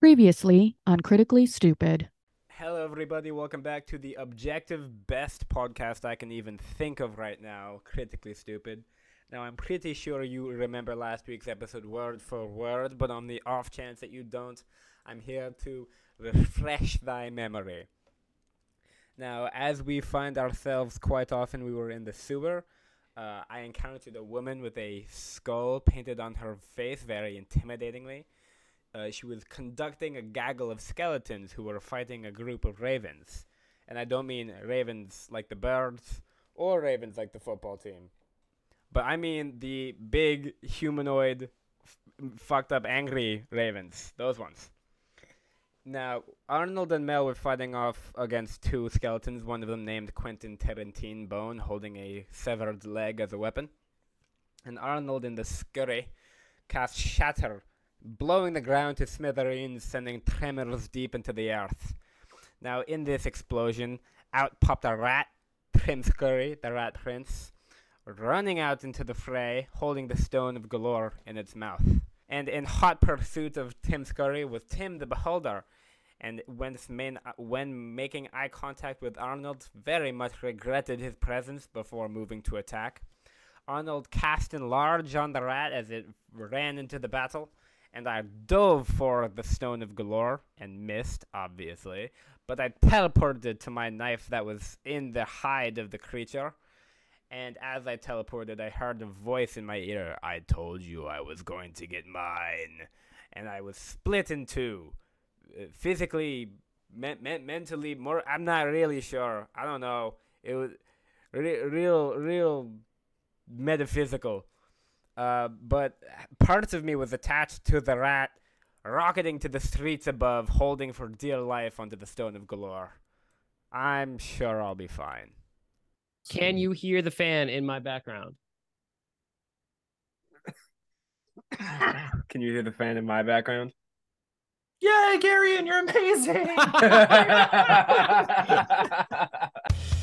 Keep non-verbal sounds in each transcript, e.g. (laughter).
Previously on Critically Stupid. Hello, everybody. Welcome back to the objective best podcast I can even think of right now, Critically Stupid. Now, I'm pretty sure you remember last week's episode word for word, but on the off chance that you don't, I'm here to refresh thy memory. Now, as we find ourselves quite often, we were in the sewer. Uh, I encountered a woman with a skull painted on her face very intimidatingly. Uh, she was conducting a gaggle of skeletons who were fighting a group of ravens. And I don't mean ravens like the birds or ravens like the football team. But I mean the big humanoid, f- fucked up, angry ravens. Those ones. Now, Arnold and Mel were fighting off against two skeletons, one of them named Quentin Tarantine Bone, holding a severed leg as a weapon. And Arnold in the scurry cast Shatter, blowing the ground to smithereens, sending tremors deep into the earth. Now, in this explosion, out popped a rat, Tim Scurry, the rat prince, running out into the fray, holding the stone of Golorr in its mouth. And in hot pursuit of Tim Scurry was Tim the Beholder, and when, main, uh, when making eye contact with Arnold, very much regretted his presence before moving to attack. Arnold cast Enlarge on the rat as it ran into the battle, and I dove for the Stone of Golorr and missed, obviously, but I teleported to my knife that was in the hide of the creature. And as I teleported, I heard a voice in my ear I told you I was going to get mine. And I was split in two. Uh, physically, me- me- mentally, more. I'm not really sure. I don't know. It was re- real, real metaphysical. Uh, but parts of me was attached to the rat, rocketing to the streets above, holding for dear life onto the stone of Golorr. I'm sure I'll be fine. Can you hear the fan in my background? Can you hear the fan in my background? Yay, Gary, and you're amazing. (laughs) (laughs)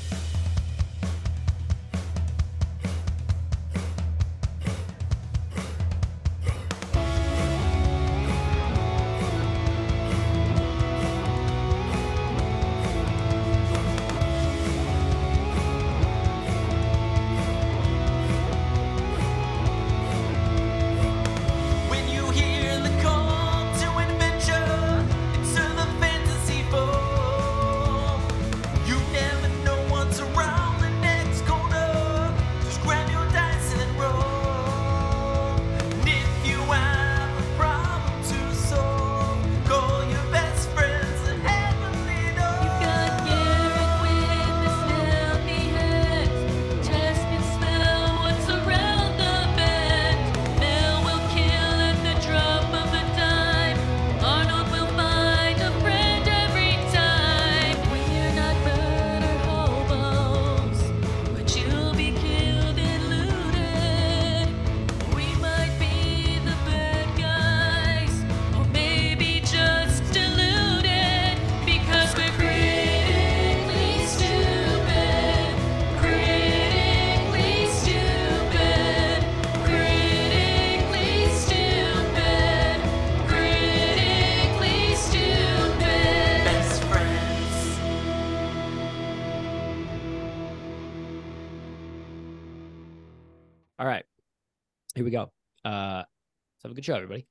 good show, everybody.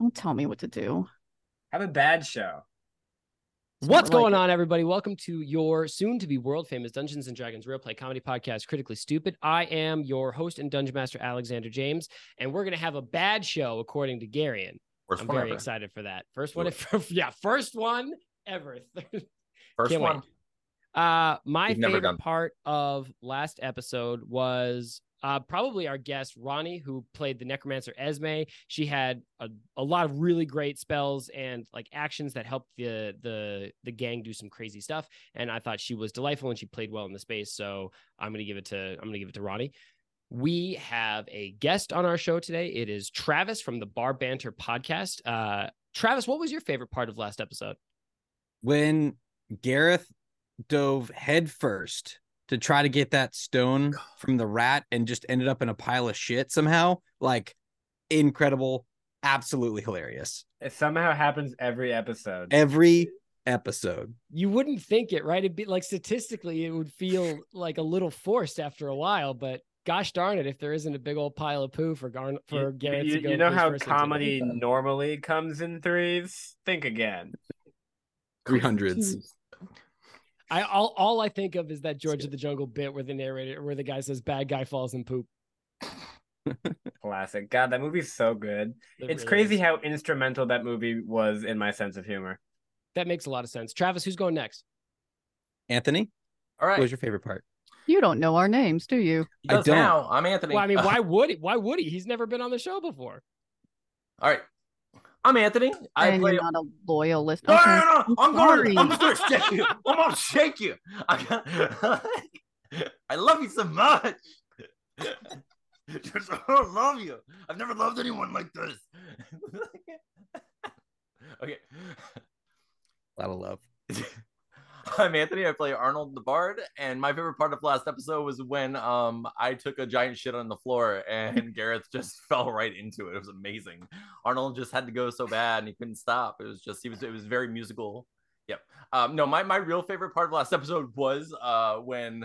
Don't tell me what to do. Have a bad show. It's What's not like going it. on, everybody? Welcome to your soon to be world famous Dungeons and Dragons real play comedy podcast, Critically Stupid. I am your host and dungeon master, Alexander James, and we're gonna have a bad show according to Garion. Worst I'm very ever. excited for that. First one, (laughs) yeah, first one ever. (laughs) First Can't one. wait. Uh, my We've favorite part of last episode was uh, probably our guest Ronnie, who played the necromancer Esme. She had a, a lot of really great spells and like actions that helped the the the gang do some crazy stuff. And I thought she was delightful and she played well in the space. So I'm gonna give it to I'm gonna give it to Ronnie. We have a guest on our show today. It is Travis from the Bar Banter podcast. Uh, Travis, what was your favorite part of last episode? when Gareth dove headfirst to try to get that stone from the rat and just ended up in a pile of shit somehow. Like incredible, absolutely hilarious. It somehow happens every episode. Every episode. You wouldn't think it, right? It'd be like statistically, it would feel like a little forced after a while, but gosh darn it, if there isn't a big old pile of poo for Garn for you, Garrett you- to go. you know how first one, too. comedy normally comes in threes? Think again. Three hundreds. I all all I think of is that George of the Jungle bit where the narrator where the guy says bad guy falls in poop. (laughs) Classic. God, that movie's so good. It it's really crazy is. how instrumental that movie was in my sense of humor. that makes a lot of sense. Travis, who's going next? Anthony, All right. what was your favorite part? You don't know our names, do you? I don't. now. I'm Anthony. Well, I mean, (laughs) why would he? Why would he? He's never been on the show before. All right. I'm Anthony. I and play. you're not a loyal listener. No, no, no, no. I'm sorry. going. I'm going to shake you. I'm going to shake you. I, (laughs) I love you so much. (laughs) Just, I love you. I've never loved anyone like this. (laughs) okay. A lot of love. I'm Anthony. I play Arnold the Bard, and my favorite part of last episode was when um I took a giant shit on the floor and (laughs) Gareth just (laughs) fell right into it. It was amazing. Arnold just had to go so bad and he couldn't stop. It was just he was it was very musical. Yep. Um no, my my real favorite part of last episode was uh when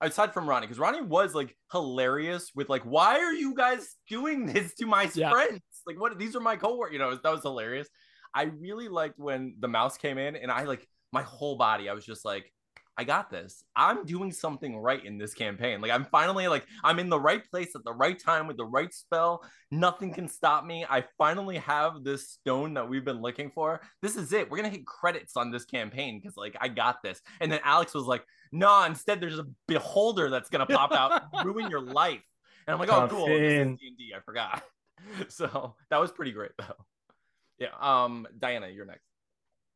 aside from Ronnie, because Ronnie was like hilarious with like, why are you guys doing this to my Yeah. friends? Like, what these are my cohort, you know, that was hilarious. I really liked when the mouse came in and I like my whole body, I was just like, I got this. I'm doing something right in this campaign. Like I'm finally like I'm in the right place at the right time with the right spell. Nothing can stop me. I finally have this stone that we've been looking for. This is it. We're gonna hit credits on this campaign because like I got this. And then Alex was like, nah, instead there's a beholder that's gonna pop out, (laughs) ruin your life. And I'm like, oh cool. This is. D&D. I forgot. (laughs) So that was pretty great though. Yeah. Um, Dianna, you're next.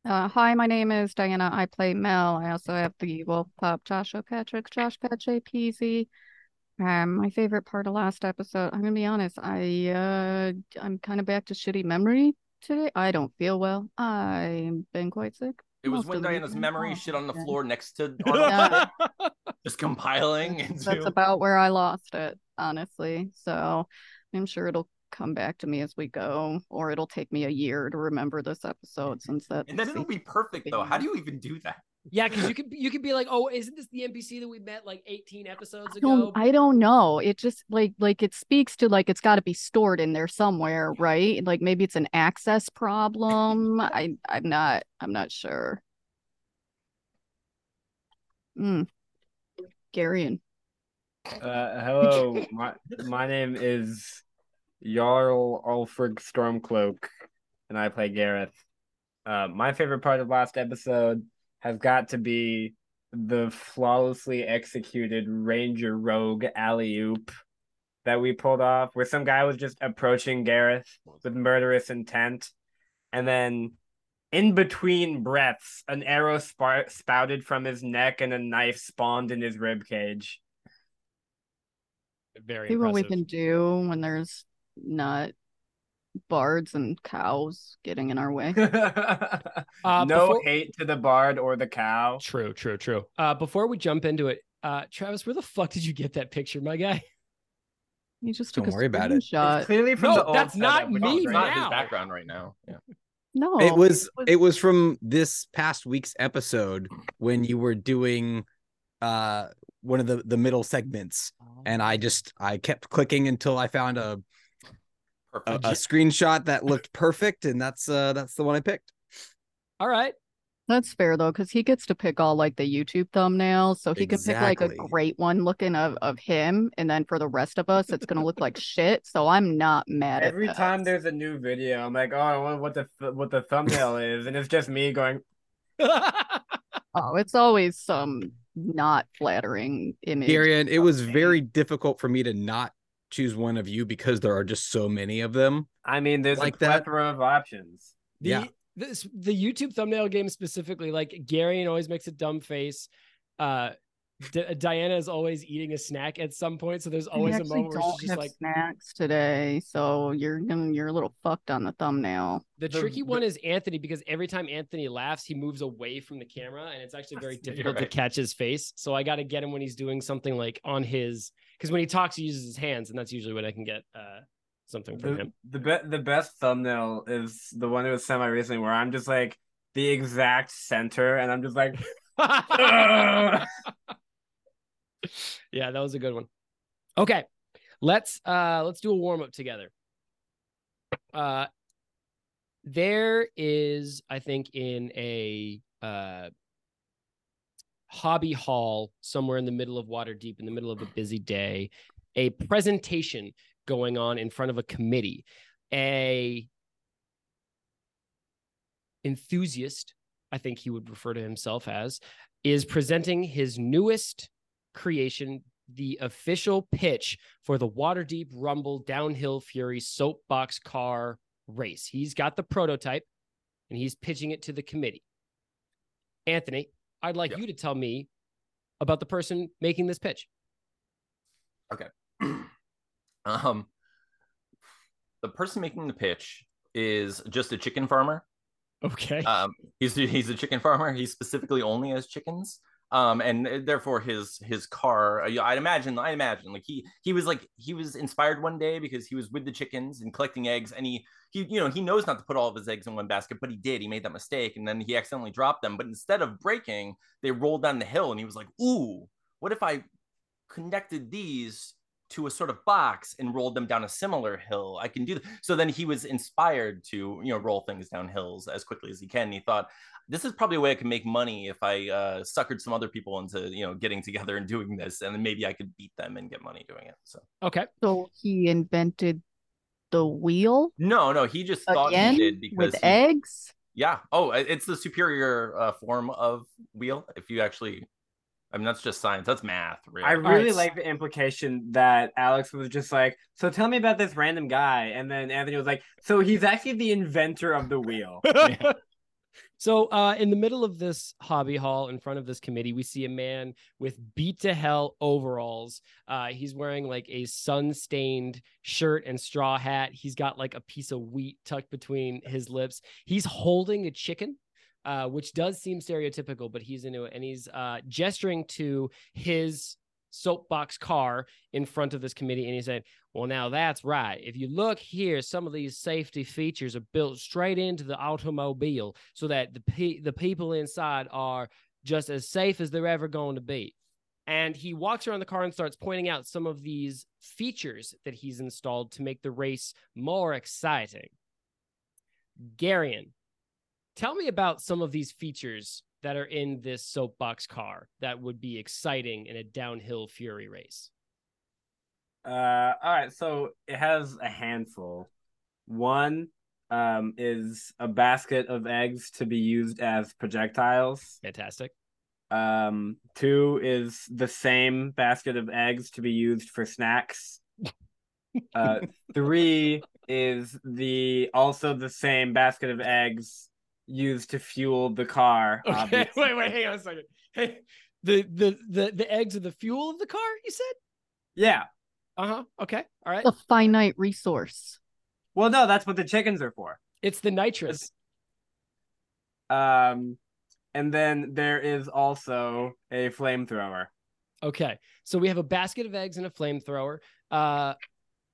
Uh, hi, my name is Dianna. I play Mel. I also have the Wolf Pup, Josh Patrick, Josh Patrick, Peasy. Um, my favorite part of last episode, I'm gonna be honest, I uh I'm kind of back to shitty memory today. I don't feel well. I've been quite sick. It was most when Dianna's memory Oh, shit on the okay. floor next to (laughs) Yeah. Arnold, just compiling into. That's about where I lost it, honestly. So I'm sure it'll come back to me as we go, or it'll take me a year to remember this episode (laughs) since that. and then it'll be perfect though. How do you even do that? Yeah, because you could you could be like, oh, isn't this the NPC that we met like 18 episodes I ago? don't, I don't know. It just like like it speaks to like it's got to be stored in there somewhere, right? Like maybe it's an access problem. (laughs) I I'm not I'm not sure. Mm. Garion. Uh, hello, (laughs) my my name is Jarl Ulfric Stormcloak, and I play Gareth. Uh, my favorite part of last episode has got to be the flawlessly executed Ranger Rogue alley oop that we pulled off, where some guy was just approaching Gareth with murderous intent, and then in between breaths, an arrow spa- spouted from his neck and a knife spawned in his rib cage. Very See what we impressive. can do when there's not bards and cows getting in our way. (laughs) Uh, no before- hate to the bard or the cow. True, true, true. Uh, before we jump into it, uh, Travis, where the fuck did you get that picture, my guy? You just took Don't a worry about it. screenshot. It's clearly from no, the old that's not setup, which me is It's great. not his background right now. Yeah. No, it was was- it was from this past week's episode when you were doing uh one of the the middle segments and I just I kept clicking until I found a a, a screenshot that looked perfect and that's uh that's the one I picked. All right. That's fair though, because he gets to pick all like the YouTube thumbnails, so he can pick like a great one looking of of him, and then for the rest of us, it's gonna look like (laughs) shit. So I'm not mad Every at time there's a new video, I'm like, oh, I wonder what the what the thumbnail (laughs) is, and it's just me going, (laughs) Oh, it's always some not flattering image. Darian, it was Okay. very difficult for me to not choose one of you because there are just so many of them. I mean, there's Like a that. plethora of options. the, Yeah. This, the YouTube thumbnail game specifically, like Garion always makes a dumb face. Uh, D- Dianna is always eating a snack at some point, so there's always a moment where she's just have like, snacks today, so you're gonna you're a little fucked on the thumbnail. The, The- tricky the- one is Anthony because every time Anthony laughs, he moves away from the camera, and it's actually very difficult right. to catch his face. So I got to get him when he's doing something like on his because when he talks, he uses his hands, and that's usually when I can get uh something from The him. the, be- the best thumbnail is the one that was semi recently where I'm just like the exact center and I'm just like (laughs) yeah, that was a good one. Okay, let's uh let's do a warm up together. Uh, there is, I think, in a uh hobby hall somewhere in the middle of Waterdeep, in the middle of a busy day, a presentation going on in front of a committee. A enthusiast, I think he would refer to himself as, is presenting his newest creation, the official pitch for the Waterdeep Rumble Downhill Fury Soapbox Car race. He's got the prototype and he's pitching it to the committee. Anthony, I'd like Yep. you to tell me about the person making this pitch. Okay. (clears throat) um, the person making the pitch is just a chicken farmer. Okay. Um, he's he's a chicken farmer. He specifically only has chickens. Um, and therefore his his car. uh, I'd imagine. I imagine like he he was like he was inspired one day because he was with the chickens and collecting eggs, and he he you know he knows not to put all of his eggs in one basket, but he did. He made that mistake, and then he accidentally dropped them. But instead of breaking, they rolled down the hill, and he was like, "Ooh, what if I connected these to a sort of box and rolled them down a similar hill. I can do that. So then he was inspired to, you know, roll things down hills as quickly as he can. And he thought, this is probably a way I can make money if I uh, suckered some other people into, you know, getting together and doing this, and then maybe I could beat them and get money doing it. So Okay. So he invented the wheel no, no, he just thought he did because with he- eggs. yeah. Oh, it's the superior uh, form of wheel. If you actually, I mean, that's just science. That's math. Really. I right. really like the implication that Alex was just like, so tell me about this random guy. And then Anthony was like, so he's actually the inventor of the wheel. (laughs) So, uh, in the middle of this hobby hall, in front of this committee, we see a man with beat to hell overalls. Uh, he's wearing like a sun stained shirt and straw hat. He's got like a piece of wheat tucked between his lips. He's holding a chicken. Uh, which does seem stereotypical, but he's into it, and he's uh, gesturing to his soapbox car in front of this committee, and he said, "Well, now that's right. If you look here, some of these safety features are built straight into the automobile, so that the pe- the people inside are just as safe as they're ever going to be." And he walks around the car and starts pointing out some of these features that he's installed to make the race more exciting. Garion, tell me about some of these features that are in this soapbox car that would be exciting in a downhill fury race. Uh, all right, so it has a handful. One um, is a basket of eggs to be used as projectiles. Fantastic. Um, two is the same basket of eggs to be used for snacks. (laughs) Uh, three is the also the same basket of eggs used to fuel the car. Okay, obviously. (laughs) wait, wait, hang on a second. Hey, the the the the eggs are the fuel of the car. You said? Yeah. Uh huh. Okay. All right. A finite resource. Well, no, that's what the chickens are for. It's the nitrous. Um, and then there is also a flamethrower. Okay. So we have a basket of eggs and a flamethrower. Uh,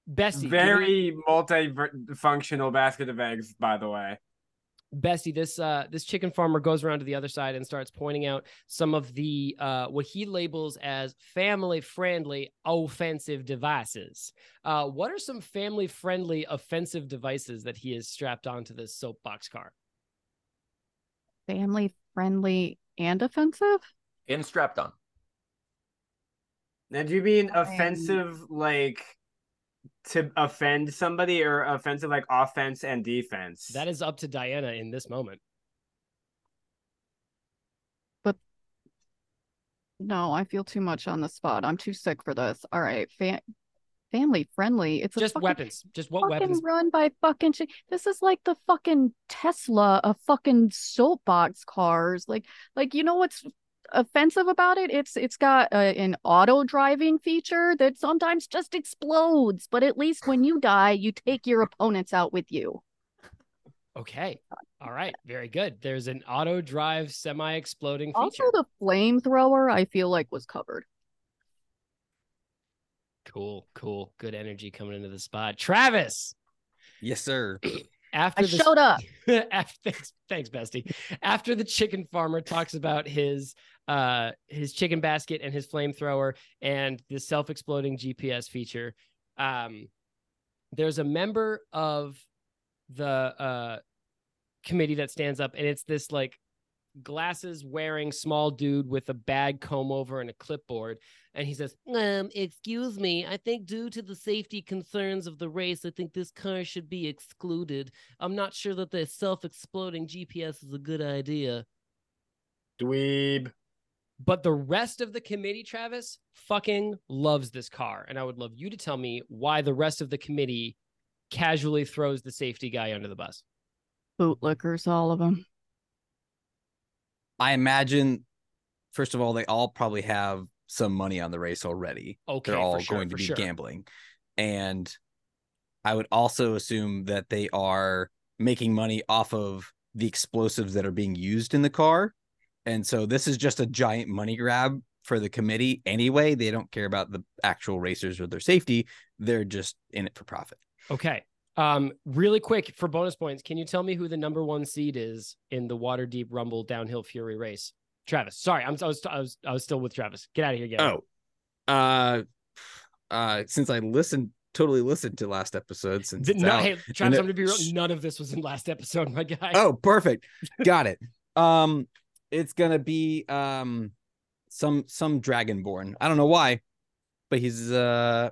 Bessie, give me- Very multi-functional basket of eggs, by the way. Bessie, this uh this chicken farmer goes around to the other side and starts pointing out some of the uh what he labels as family friendly offensive devices. Uh what are some family friendly offensive devices that he has strapped onto this soapbox car? Family friendly and offensive? and strapped on. Now, do you mean offensive, like to offend somebody, or offensive, like offense and defense? That is up to Dianna in this moment. But no, I feel too much on the spot. I'm too sick for this. All right, fa- family friendly. It's a Just fucking, weapons. Just what fucking weapons? run by fucking. Chi- this is like the fucking Tesla of fucking soapbox cars. Like, like you know what's offensive about it? It's it's got uh, an auto driving feature that sometimes just explodes, but at least when you die, you take your opponents out with you. Okay. All right. Very good. There's an auto drive semi exploding feature. Also, the flamethrower I feel like was covered. Cool, cool. Good energy coming into the spot. Travis, Yes, sir. (clears throat) after I the showed up. (laughs) after, thanks, thanks, Bestie. After the chicken farmer talks about his uh his chicken basket and his flamethrower and the self-exploding GPS feature, um, there's a member of the uh committee that stands up, and it's this like glasses wearing small dude with a bag comb over and a clipboard. And he says um excuse me i think due to the safety concerns of the race i think this car should be excluded. I'm not sure that the self-exploding gps is a good idea. Dweeb. but the rest of the committee travis fucking loves this car. And i would love you to tell me why the rest of the committee casually throws the safety guy under the bus. Bootlickers, all of them. I imagine, first of all, they all probably have some money on the race already. okay They're all sure, going to be sure. gambling. And I would also assume that they are making money off of the explosives that are being used in the car. And so this is just a giant money grab for the committee anyway. They don't care about the actual racers or their safety. They're just in it for profit. Okay. Um, really quick for bonus points, can you tell me who the number one seed is in the Waterdeep Rumble Downhill Fury race? Travis. Sorry, I'm I was I was I was still with Travis. Get out of here, get. Oh, uh, uh, since I listened, totally listened to last episode since not, out. hey, Travis, it- I'm gonna be real. None of this was in last episode, my guy. Oh, perfect. (laughs) Got it. Um, it's gonna be um some some dragonborn. I don't know why, but he's uh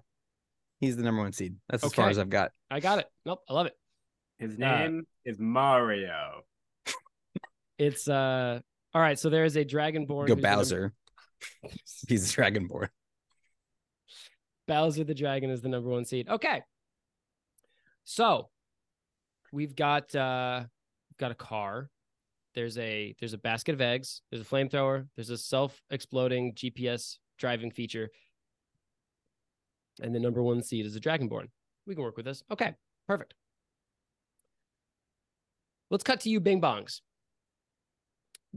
he's the number one seed. That's as far as I've got. I got it. Nope, I love it. His name is Mario. It's uh all right. So there is a dragonborn. Go who's the number- Bowser. he's the dragonborn. Bowser the Dragon is the number one seed. Okay. So we've got uh we've got a car. There's a there's a basket of eggs, there's a flamethrower, there's a self-exploding GPS driving feature. And the number one seed is a Dragonborn. We can work with this. Okay, perfect. Let's cut to you, Bing Bongs.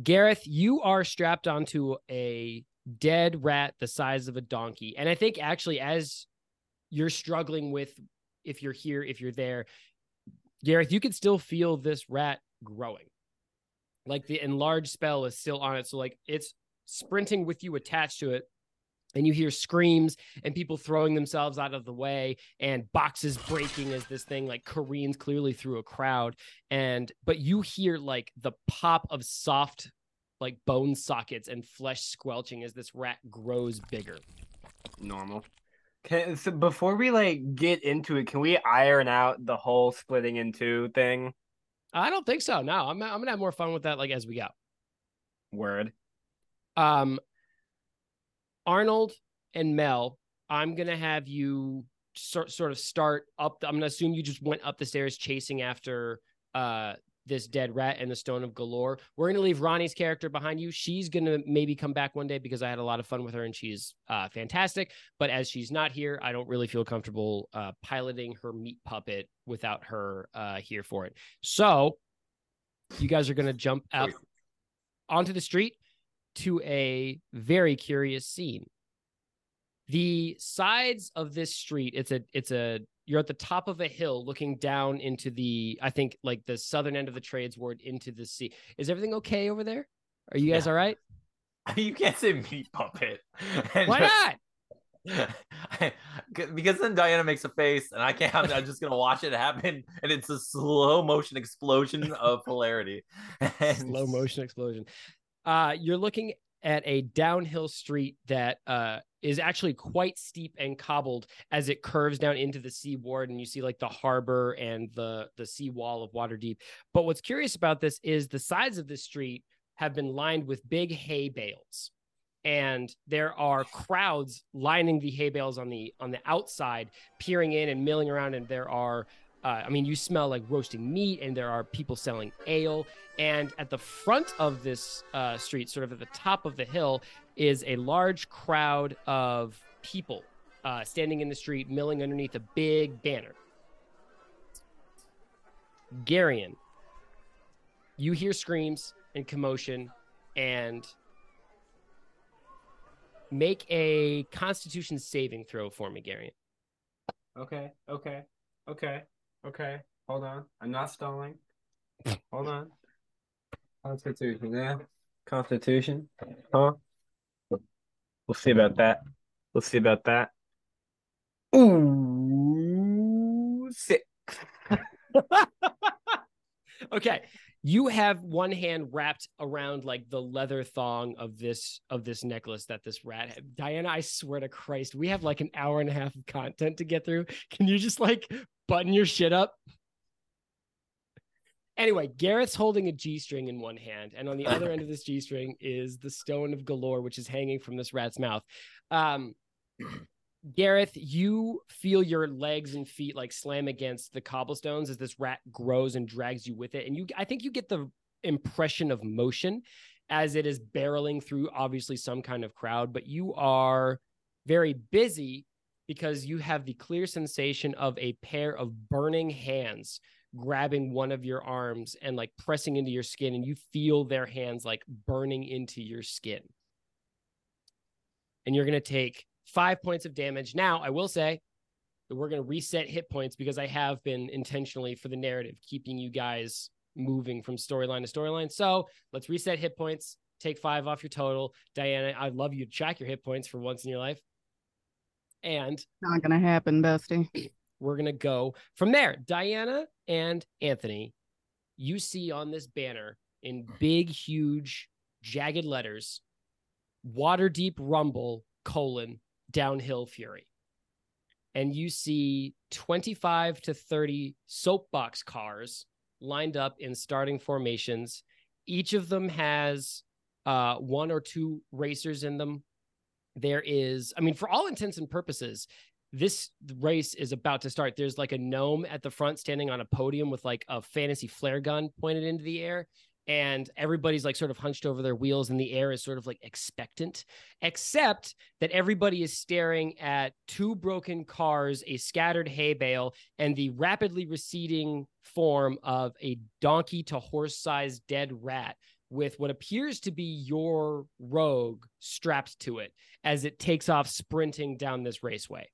Gareth, you are strapped onto a dead rat the size of a donkey. And I think actually, as you're struggling with if you're here, if you're there, Gareth, you can still feel this rat growing. Like the enlarged spell is still on it. So, like, it's sprinting with you attached to it. And you hear screams and people throwing themselves out of the way and boxes breaking as this thing like careens clearly through a crowd. And, but you hear like the pop of soft, like bone sockets and flesh squelching as this rat grows bigger. Normal. Can, so before we like get into it, can we iron out the whole splitting in two thing? I don't think so. No, I'm, I'm gonna have more fun with that like as we go. Word. Um, Arnold and Mel, I'm gonna have you sort sort of start up. The, I'm gonna assume you just went up the stairs chasing after uh this dead rat and the stone of Golorr. We're gonna leave Ronnie's character behind you. She's gonna maybe come back one day because I had a lot of fun with her and she's uh, fantastic. But as she's not here, I don't really feel comfortable uh, piloting her meat puppet without her uh, here for it. So you guys are gonna jump out onto the street to a very curious scene. The sides of this street, it's a it's a you're at the top of a hill looking down into the I think like the southern end of the trades ward into the sea. Is everything okay over there? Are you guys Yeah. all right? (laughs) You can't say meat puppet. Why (laughs) not? (laughs) because then Dianna makes a face, and I can't. I'm, I'm just gonna watch it happen, and it's a slow motion explosion of hilarity. Slow motion explosion. Uh you're looking at a downhill street that uh is actually quite steep and cobbled as it curves down into the sea ward and you see like the harbor and the the sea wall of Waterdeep but what's curious about this is the sides of this street have been lined with big hay bales and there are crowds lining the hay bales on the on the outside peering in and milling around and there are uh, i mean you smell like roasting meat and there are people selling ale. And at the front of this uh, street sort of at the top of the hill is a large crowd of people uh, standing in the street milling underneath a big banner. Garion, you hear screams and commotion and Make a Constitution saving throw for me, Gary. Okay, okay, okay, okay. Hold on. I'm not stalling. Hold on. Constitution, yeah. Constitution. Huh? We'll see about that. We'll see about that. Ooh, six. (laughs) okay you have one hand wrapped around like the leather thong of this of this necklace that this rat had. dianna i swear to christ we have like an hour and a half of content to get through. Can you just like button your shit up? Anyway garrett's holding a g-string in one hand and on the other end of this g-string is the stone of Golorr which is hanging from this rat's mouth. Um Gareth, you feel your legs and feet like slam against the cobblestones as this rat grows and drags you with it. And you I think you get the impression of motion as it is barreling through obviously some kind of crowd, but you are very busy because you have the clear sensation of a pair of burning hands grabbing one of your arms and like pressing into your skin and you feel their hands like burning into your skin. And you're going to take five points of damage. Now, I will say that we're going to reset hit points because I have been intentionally for the narrative keeping you guys moving from storyline to storyline. So let's reset hit points. Take five off your total. Dianna, I'd love you to track your hit points for once in your life. And Not gonna happen, bestie. (clears throat) we're going to go from there. Dianna and Anthony, you see on this banner in big, huge, jagged letters, Waterdeep rumble, colon, downhill fury. And you see 25 to 30 soapbox cars lined up in starting formations. Each of them has uh, one or two racers in them. There is, I mean, for all intents and purposes, this race is about to start. There's like a gnome at the front standing on a podium with like a fantasy flare gun pointed into the air. And everybody's like sort of hunched over their wheels, and the air is sort of like expectant, except that everybody is staring at two broken cars, a scattered hay bale, and the rapidly receding form of a donkey to horse sized dead rat with what appears to be your rogue strapped to it as it takes off sprinting down this raceway.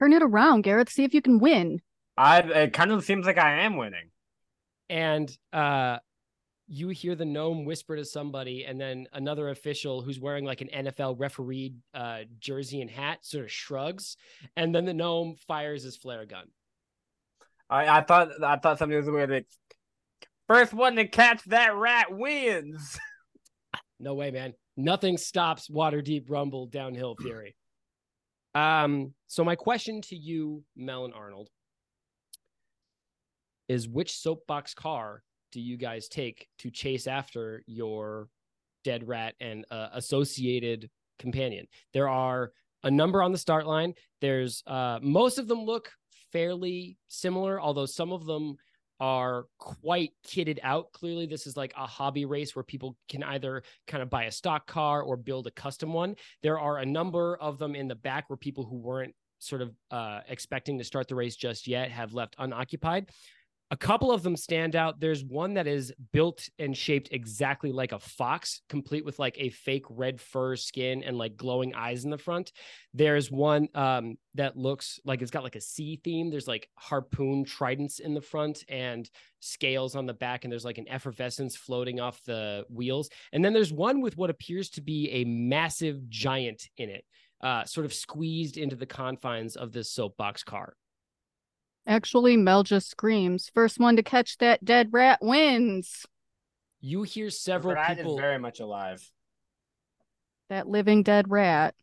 Turn it around, Garrett. See if you can win. I it kind of seems like I am winning. and uh you hear the gnome whisper to somebody and then another official who's wearing like an NFL referee uh jersey and hat sort of shrugs and then the gnome fires his flare gun. I, I thought I thought somebody was going to first one to catch that rat wins. (laughs) No way, man. Nothing stops Waterdeep rumble downhill fury. (clears throat) Um so my question to you Mel and Arnold is which soapbox car do you guys take to chase after your dead rat and uh, associated companion? There are a number on the start line. There's uh, most of them look fairly similar, although some of them are quite kitted out. Clearly, this is like a hobby race where people can either kind of buy a stock car or build a custom one. There are a number of them in the back where people who weren't sort of uh, expecting to start the race just yet have left unoccupied. A couple of them stand out. There's one that is built and shaped exactly like a fox, complete with like a fake red fur skin and like glowing eyes in the front. There's one um, that looks like it's got like a sea theme. There's like harpoon tridents in the front and scales on the back, and there's like an effervescence floating off the wheels. And then there's one with what appears to be a massive giant in it, uh, sort of squeezed into the confines of this soapbox car. Actually, Mel just screams, first one to catch that dead rat wins. You hear several rat people. is very much alive. That living dead rat.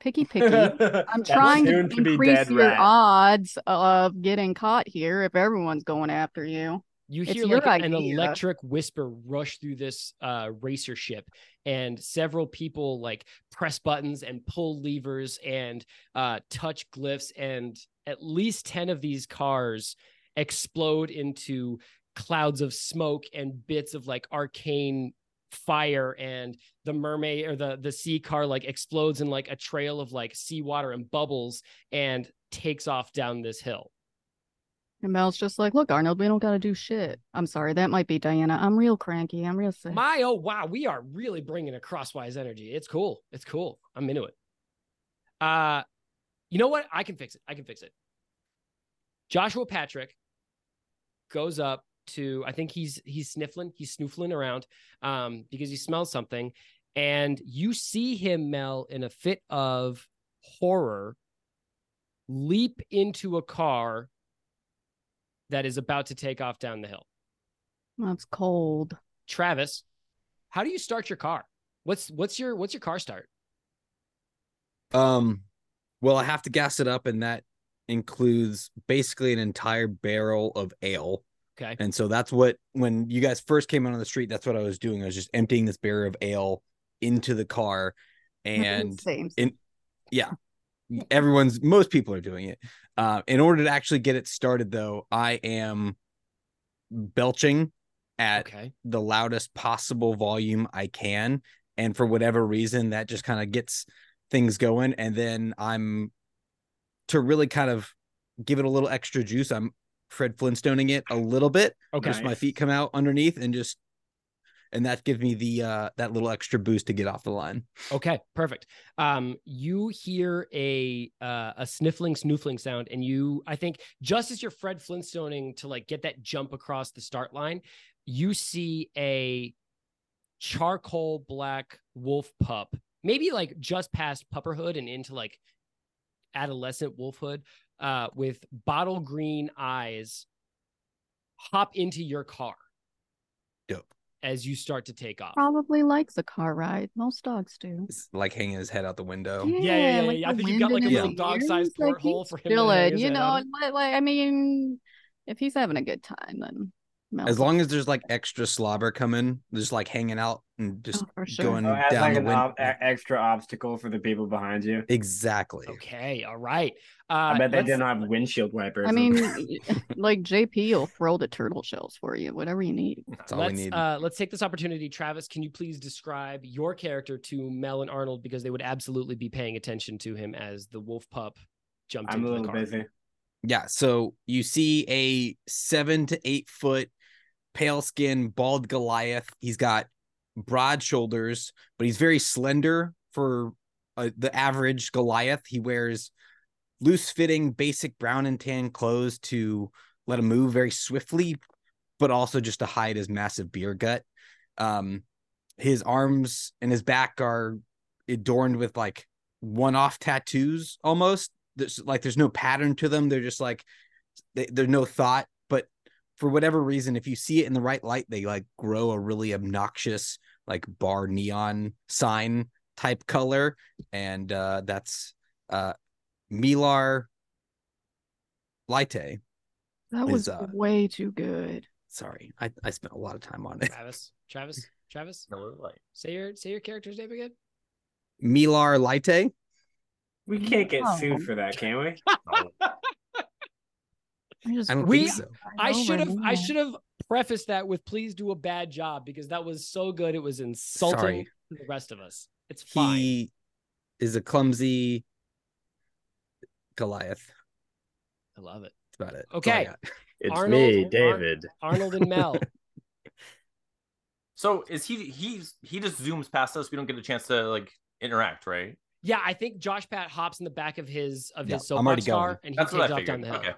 Picky (laughs) picky. I'm trying to soon be increase dead your rat. odds of getting caught here if everyone's going after you. You hear like an electric whisper rush through this uh, racer ship, and several people like press buttons and pull levers and uh, touch glyphs, and at least ten of these cars explode into clouds of smoke and bits of like arcane fire and the mermaid or the the sea car like explodes in like a trail of like seawater and bubbles and takes off down this hill And Mel's just like, look, Arnold, we don't got to do shit. I'm sorry, that might be Dianna. I'm real cranky. I'm real sick. My oh wow, we are really bringing a crosswise energy. It's cool. It's cool. I'm into it. Uh, you know what? I can fix it. I can fix it. Joshua Patrick goes up to. I think he's he's sniffling. He's snoofling around um, because he smells something, and you see him, Mel, in a fit of horror, leap into a car that is about to take off down the hill. That's cold. Travis, how do you start your car? What's what's your what's your car start? Um, well, I have to gas it up, and that includes basically an entire barrel of ale. Okay. And so that's what when you guys first came out on the street, that's what I was doing. I was just emptying this barrel of ale into the car, (laughs) and Same. in yeah, everyone's most people are doing it. Uh, in order to actually get it started, though, I am belching at Okay. the loudest possible volume I can. And for whatever reason, that just kind of gets things going. And then I'm to really kind of give it a little extra juice. I'm Fred Flintstoning it a little bit. Okay. Just my feet come out underneath and just and that gives me the uh that little extra boost to get off the line. Okay, perfect. Um, you hear a uh, a sniffling, snoofling sound, and you, I think, just as you're Fred Flintstoning to like get that jump across the start line, you see a charcoal black wolf pup, maybe like just past pupperhood and into like adolescent wolfhood, uh, with bottle green eyes, hop into your car Dope. As you start to take off. Probably likes a car ride. Most dogs do. It's like hanging his head out the window. Yeah, yeah, yeah, like yeah. I think you've got, like, a little dog-sized ears, like, porthole for him to hang chilling, you know. out and li- Like, I mean, if he's having a good time, then Mel's As long as there's like extra slobber coming, just like hanging out and just Oh, sure. going Oh, as down like the an window. ob- extra obstacle for the people behind you. Exactly. Okay, all right. Uh, I bet they let's- didn't have windshield wipers. I mean, (laughs) (laughs) like JP will throw the turtle shells for you, whatever you need. That's all we let's need. uh, let's take this opportunity. Travis, can you please describe your character to Mel and Arnold because they would absolutely be paying attention to him as the wolf pup jumped I'm a into the little car. busy. yeah. So you see a seven to eight foot pale skin, bald Goliath. He's got broad shoulders, but he's very slender for uh, the average Goliath. He wears loose fitting, basic brown and tan clothes to let him move very swiftly, but also just to hide his massive beer gut. Um, his arms and his back are adorned with like one-off tattoos almost. There's like there's no pattern to them. They're just like they, there's no thought, for whatever reason, if you see it in the right light, they like grow a really obnoxious like bar neon sign type color, and uh, that's uh, Milar Laite. That was uh, way too good. Sorry, I, I spent a lot of time on it. Travis, Travis, Travis, Miller Lite. say your say your character's name again. Milar Laite. We can't get Oh. sued for that, can we? (laughs) I don't We- think so. I should have I should have prefaced that with please do a bad job because that was so good it was insulting Sorry. to the rest of us. It's fine. He is a clumsy Goliath. I love it. That's about it. That's all I Okay. (laughs) It's Arnold- me, Ar- David. Arnold and Mel. (laughs) So is he? He's he just zooms past us. We don't get a chance to like interact, right? Yeah, I think Josh Pat hops in the back of his of Yeah, his I'm already soapbox car and he That's what takes off figured. down the hill. Okay,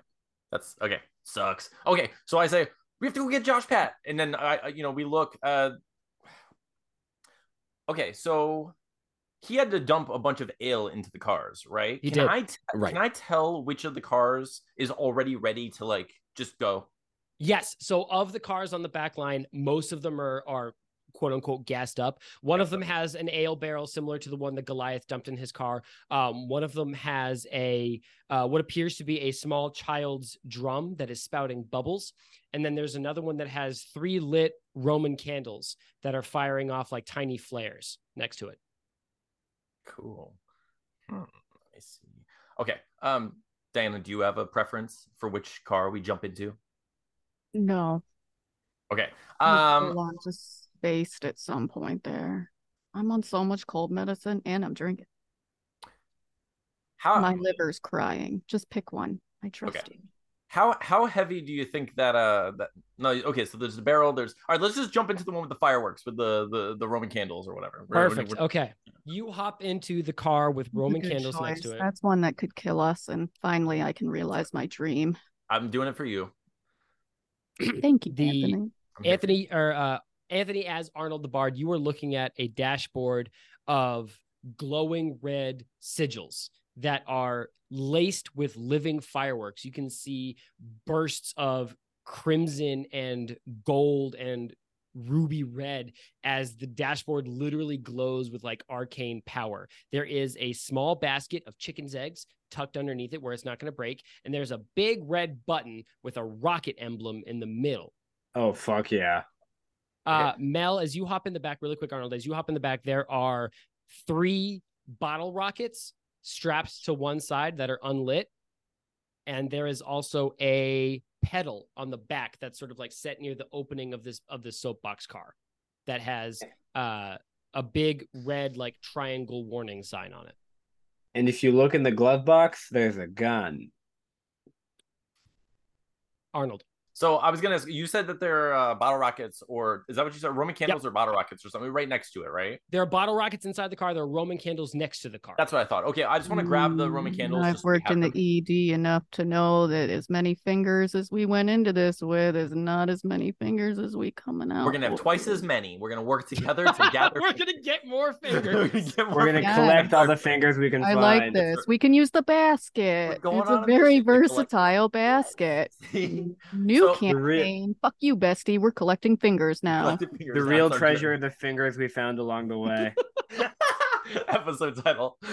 that's okay. Sucks. Okay, so I say we have to go get Josh Pat, and then I, you know, we look. uh Okay, so he had to dump a bunch of ale into the cars, right? He can did. I t- Right. can I tell which of the cars is already ready to like just go? Yes. So of the cars on the back line, most of them are are quote unquote gassed up. One of them has an ale barrel similar to the one that Goliath dumped in his car. Um, one of them has a uh, what appears to be a small child's drum that is spouting bubbles, and then there's another one that has three lit Roman candles that are firing off like tiny flares next to it. Cool. Hmm, I see. Okay. Um, Dianna, do you have a preference for which car we jump into? No. Okay. Um, Um, just spaced at some point there. I'm on so much cold medicine and I'm drinking. how My liver's crying. Just pick one. I trust Okay. you. How how heavy do you think that uh that no okay so there's the barrel there's all right let's just jump into the one with the fireworks with the the, the Roman candles or whatever. We're- we're- Perfect. we're- Okay. You hop into the car with Roman good candles next to it. That's one that could kill us, and finally I can realize my dream. I'm doing it for you. Thank you, The- Anthony. I'm here for you. Anthony or uh Anthony as Arnold the Bard, you are looking at a dashboard of glowing red sigils that are laced with living fireworks. You can see bursts of crimson and gold and ruby red as the dashboard literally glows with like arcane power. There is a small basket of chicken's eggs tucked underneath it where it's not going to break. And there's a big red button with a rocket emblem in the middle. Oh fuck yeah. Uh, Mel, as you hop in the back, really quick, Arnold, as you hop in the back, there are three bottle rockets strapped to one side that are unlit. And there is also a pedal on the back that's sort of like set near the opening of this of this soapbox car that has uh a big red like triangle warning sign on it. And if you look in the glove box, there's a gun. Arnold. So I was gonna ask you said that they're uh, bottle rockets or is that what you said Roman candles or bottle rockets or something right next to it right? There are bottle rockets inside the car. There are Roman candles next to the car. That's what I thought. Okay, I just want to grab the Roman Mm, candles. I've just so we worked in them. the ED enough to know that as many fingers as we went into this with is not as many fingers as we coming out. We're gonna have with. twice as many. We're gonna work together to (laughs) gather. We're gonna get more (laughs) We're fingers. get more We're gonna Yeah. collect all the (laughs) fingers we can I find. like this. We can use the basket. It's a a very mission collect- versatile basket. See? New So- The re- campaign. Fuck you, bestie. We're collecting fingers now. Collective fingers, The real treasure journey. are the fingers we found along the way. (laughs) (laughs) Episode title. (laughs)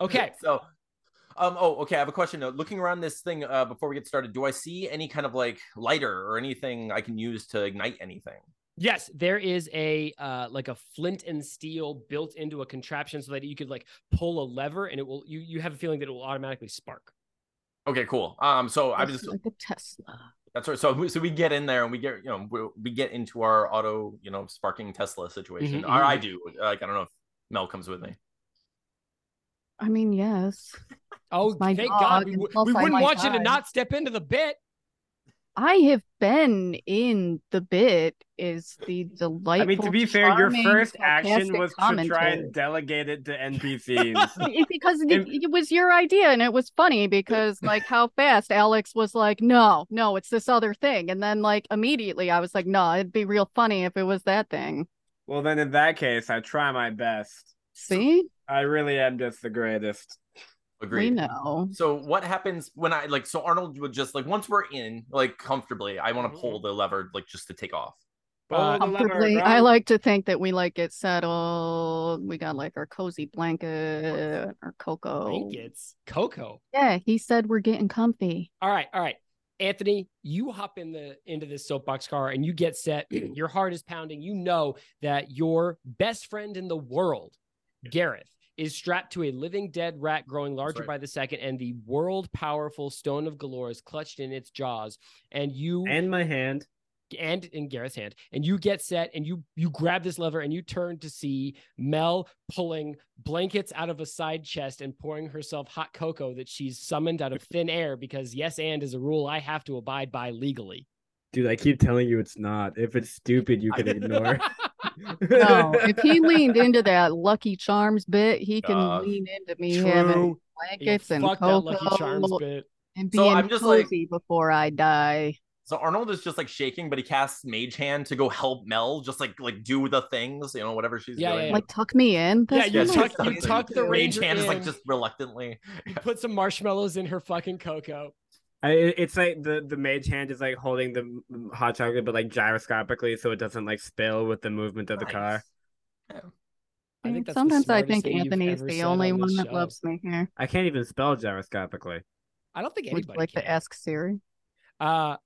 Okay. So, um, oh, okay. I have a question. though. Looking around this thing, uh, before we get started, do I see any kind of like lighter or anything I can use to ignite anything? Yes, there is a uh like a flint and steel built into a contraption so that you could like pull a lever and it will you you have a feeling that it will automatically spark. Okay, cool. Um, so I'm Just just like a Tesla. that's right. So, we- so we get in there and we get you know we, we get into our auto you know sparking Tesla situation. Mhm, Or. I do. Like I don't know if Mel comes with me. I mean, yes. Oh, my thank dog, God. We, and w- plus we wouldn't might want you to not step into the bit. I have been in the bit is the delightful. I mean, to be fair, your first action was to try and delegate it to NPCs. (laughs) It- because it, it was your idea and it was funny because like how fast Alex was like no no it's this other thing and then like immediately I was like no it'd be real funny if it was that thing well, then in that case, I try my best. see I really am just the greatest. Agreed. we know So what happens when I like so Arnold would just like once we're in like comfortably, I want to pull the lever like just to take off. Uh, Pull lever, comfortably. I like to think that we like get settled we got like our cozy blanket our cocoa Blankets. Cocoa. yeah he said we're getting comfy All right, all right. Anthony, you hop in the into this soapbox car and you get set. (clears throat) Your heart is pounding. You know that your best friend in the world, Gareth, is strapped to a living dead rat growing larger right. by the second, and the world powerful stone of Golorr is clutched in its jaws. And you And my hand. and in Gareth's hand, and you get set and you you grab this lever and you turn to see Mel pulling blankets out of a side chest and pouring herself hot cocoa that she's summoned out of thin air because yes and is a rule I have to abide by legally. Dude, I keep telling you it's not. If it's stupid, you can ignore. (laughs) no if he leaned into that Lucky Charms bit he can Uh, lean into me having True. Yo, blankets and fuck that Lucky Charms cocoa bit. and So being I'm just like- cozy before I die. So Arnold is just like shaking, but he casts Mage Hand to go help Mel, just like like do the things, you know, whatever she's Yeah, doing. yeah, Like tuck me in. Yeah, That's you Yeah, what I tuck- you tuck the Mage ranger Hand is like just reluctantly. You put some marshmallows in her fucking cocoa. I, it's like the the mage hand is like holding the hot chocolate, but like gyroscopically, so it doesn't like spill with the movement of the car. Nice. I think that's the Sometimes I think thing you've Anthony is the only on one that show. loves me here. I can't even spell gyroscopically. I don't think Would anybody you like can. to ask Siri? Uh,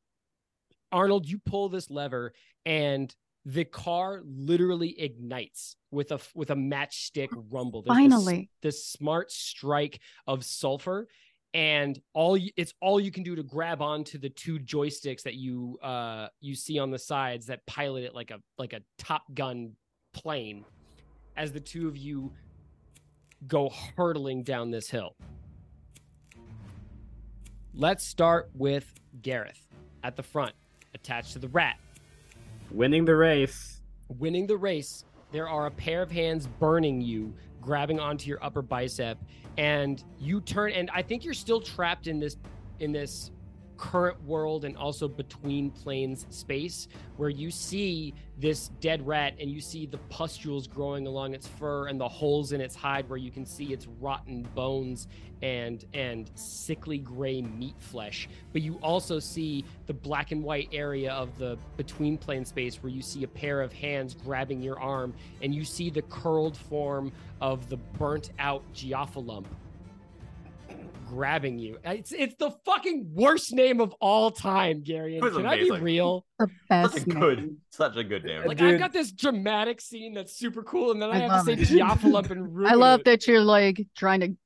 Arnold, you pull this lever and the car literally ignites with a with a matchstick rumble. There's this- Finally. this, smart strike of sulfur, and all you, it's all you can do to grab onto the two joysticks that you uh you see on the sides that pilot it like a like a Top Gun plane, as the two of you go hurtling down this hill. let's start with Gareth at the front, attached to the rat. Winning the race. winning the race, there are a pair of hands burning you, grabbing onto your upper bicep, and you turn. And I think you're still trapped in this in this current world and also between planes space where you see this dead rat and you see the pustules growing along its fur and the holes in its hide where you can see its rotten bones and and sickly gray meat flesh. But you also see the black and white area of the between plane space where you see a pair of hands grabbing your arm and you see the curled form of the burnt out Geophilump grabbing you. It's it's the fucking worst name of all time, Gary. It was Can I be real? The Such a good, name. such a good name. Like I've got this dramatic scene that's super cool, and then I, I have to say it. Geophilump and (laughs) ruin I love it. that you're like trying to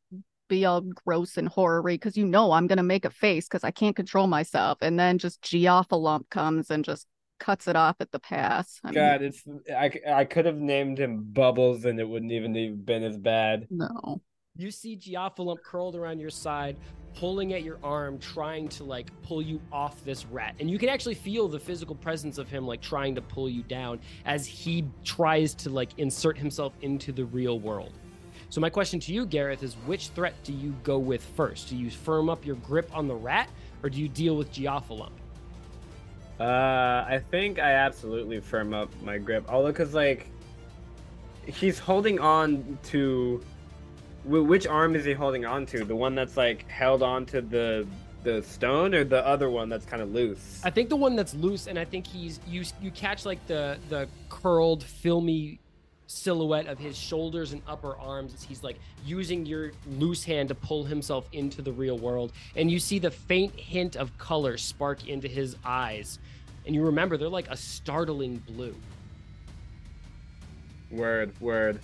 be all gross and horror-y because you know I'm gonna make a face because I can't control myself, and then just Geophilump comes and just cuts it off at the pass. I mean, God, it's I, I could have named him Bubbles and it wouldn't even have been as bad. no. You see Geophilump curled around your side, pulling at your arm, trying to like pull you off this rat. And you can actually feel the physical presence of him like trying to pull you down as he tries to like insert himself into the real world. So my question to you, Gareth, is which threat do you go with first? Do you firm up your grip on the rat or do you deal with Geophilump? Uh, I think I absolutely firm up my grip. Although, cause like, he's holding on to. Wh- Which arm is he holding on to? The one that's like held on to the the stone, or the other one that's kind of loose? I think the one that's loose, and I think he's you you catch like the the curled, filmy silhouette of his shoulders and upper arms as he's like using your loose hand to pull himself into the real world, and you see the faint hint of color spark into his eyes, and you remember they're like a startling blue. Word, word,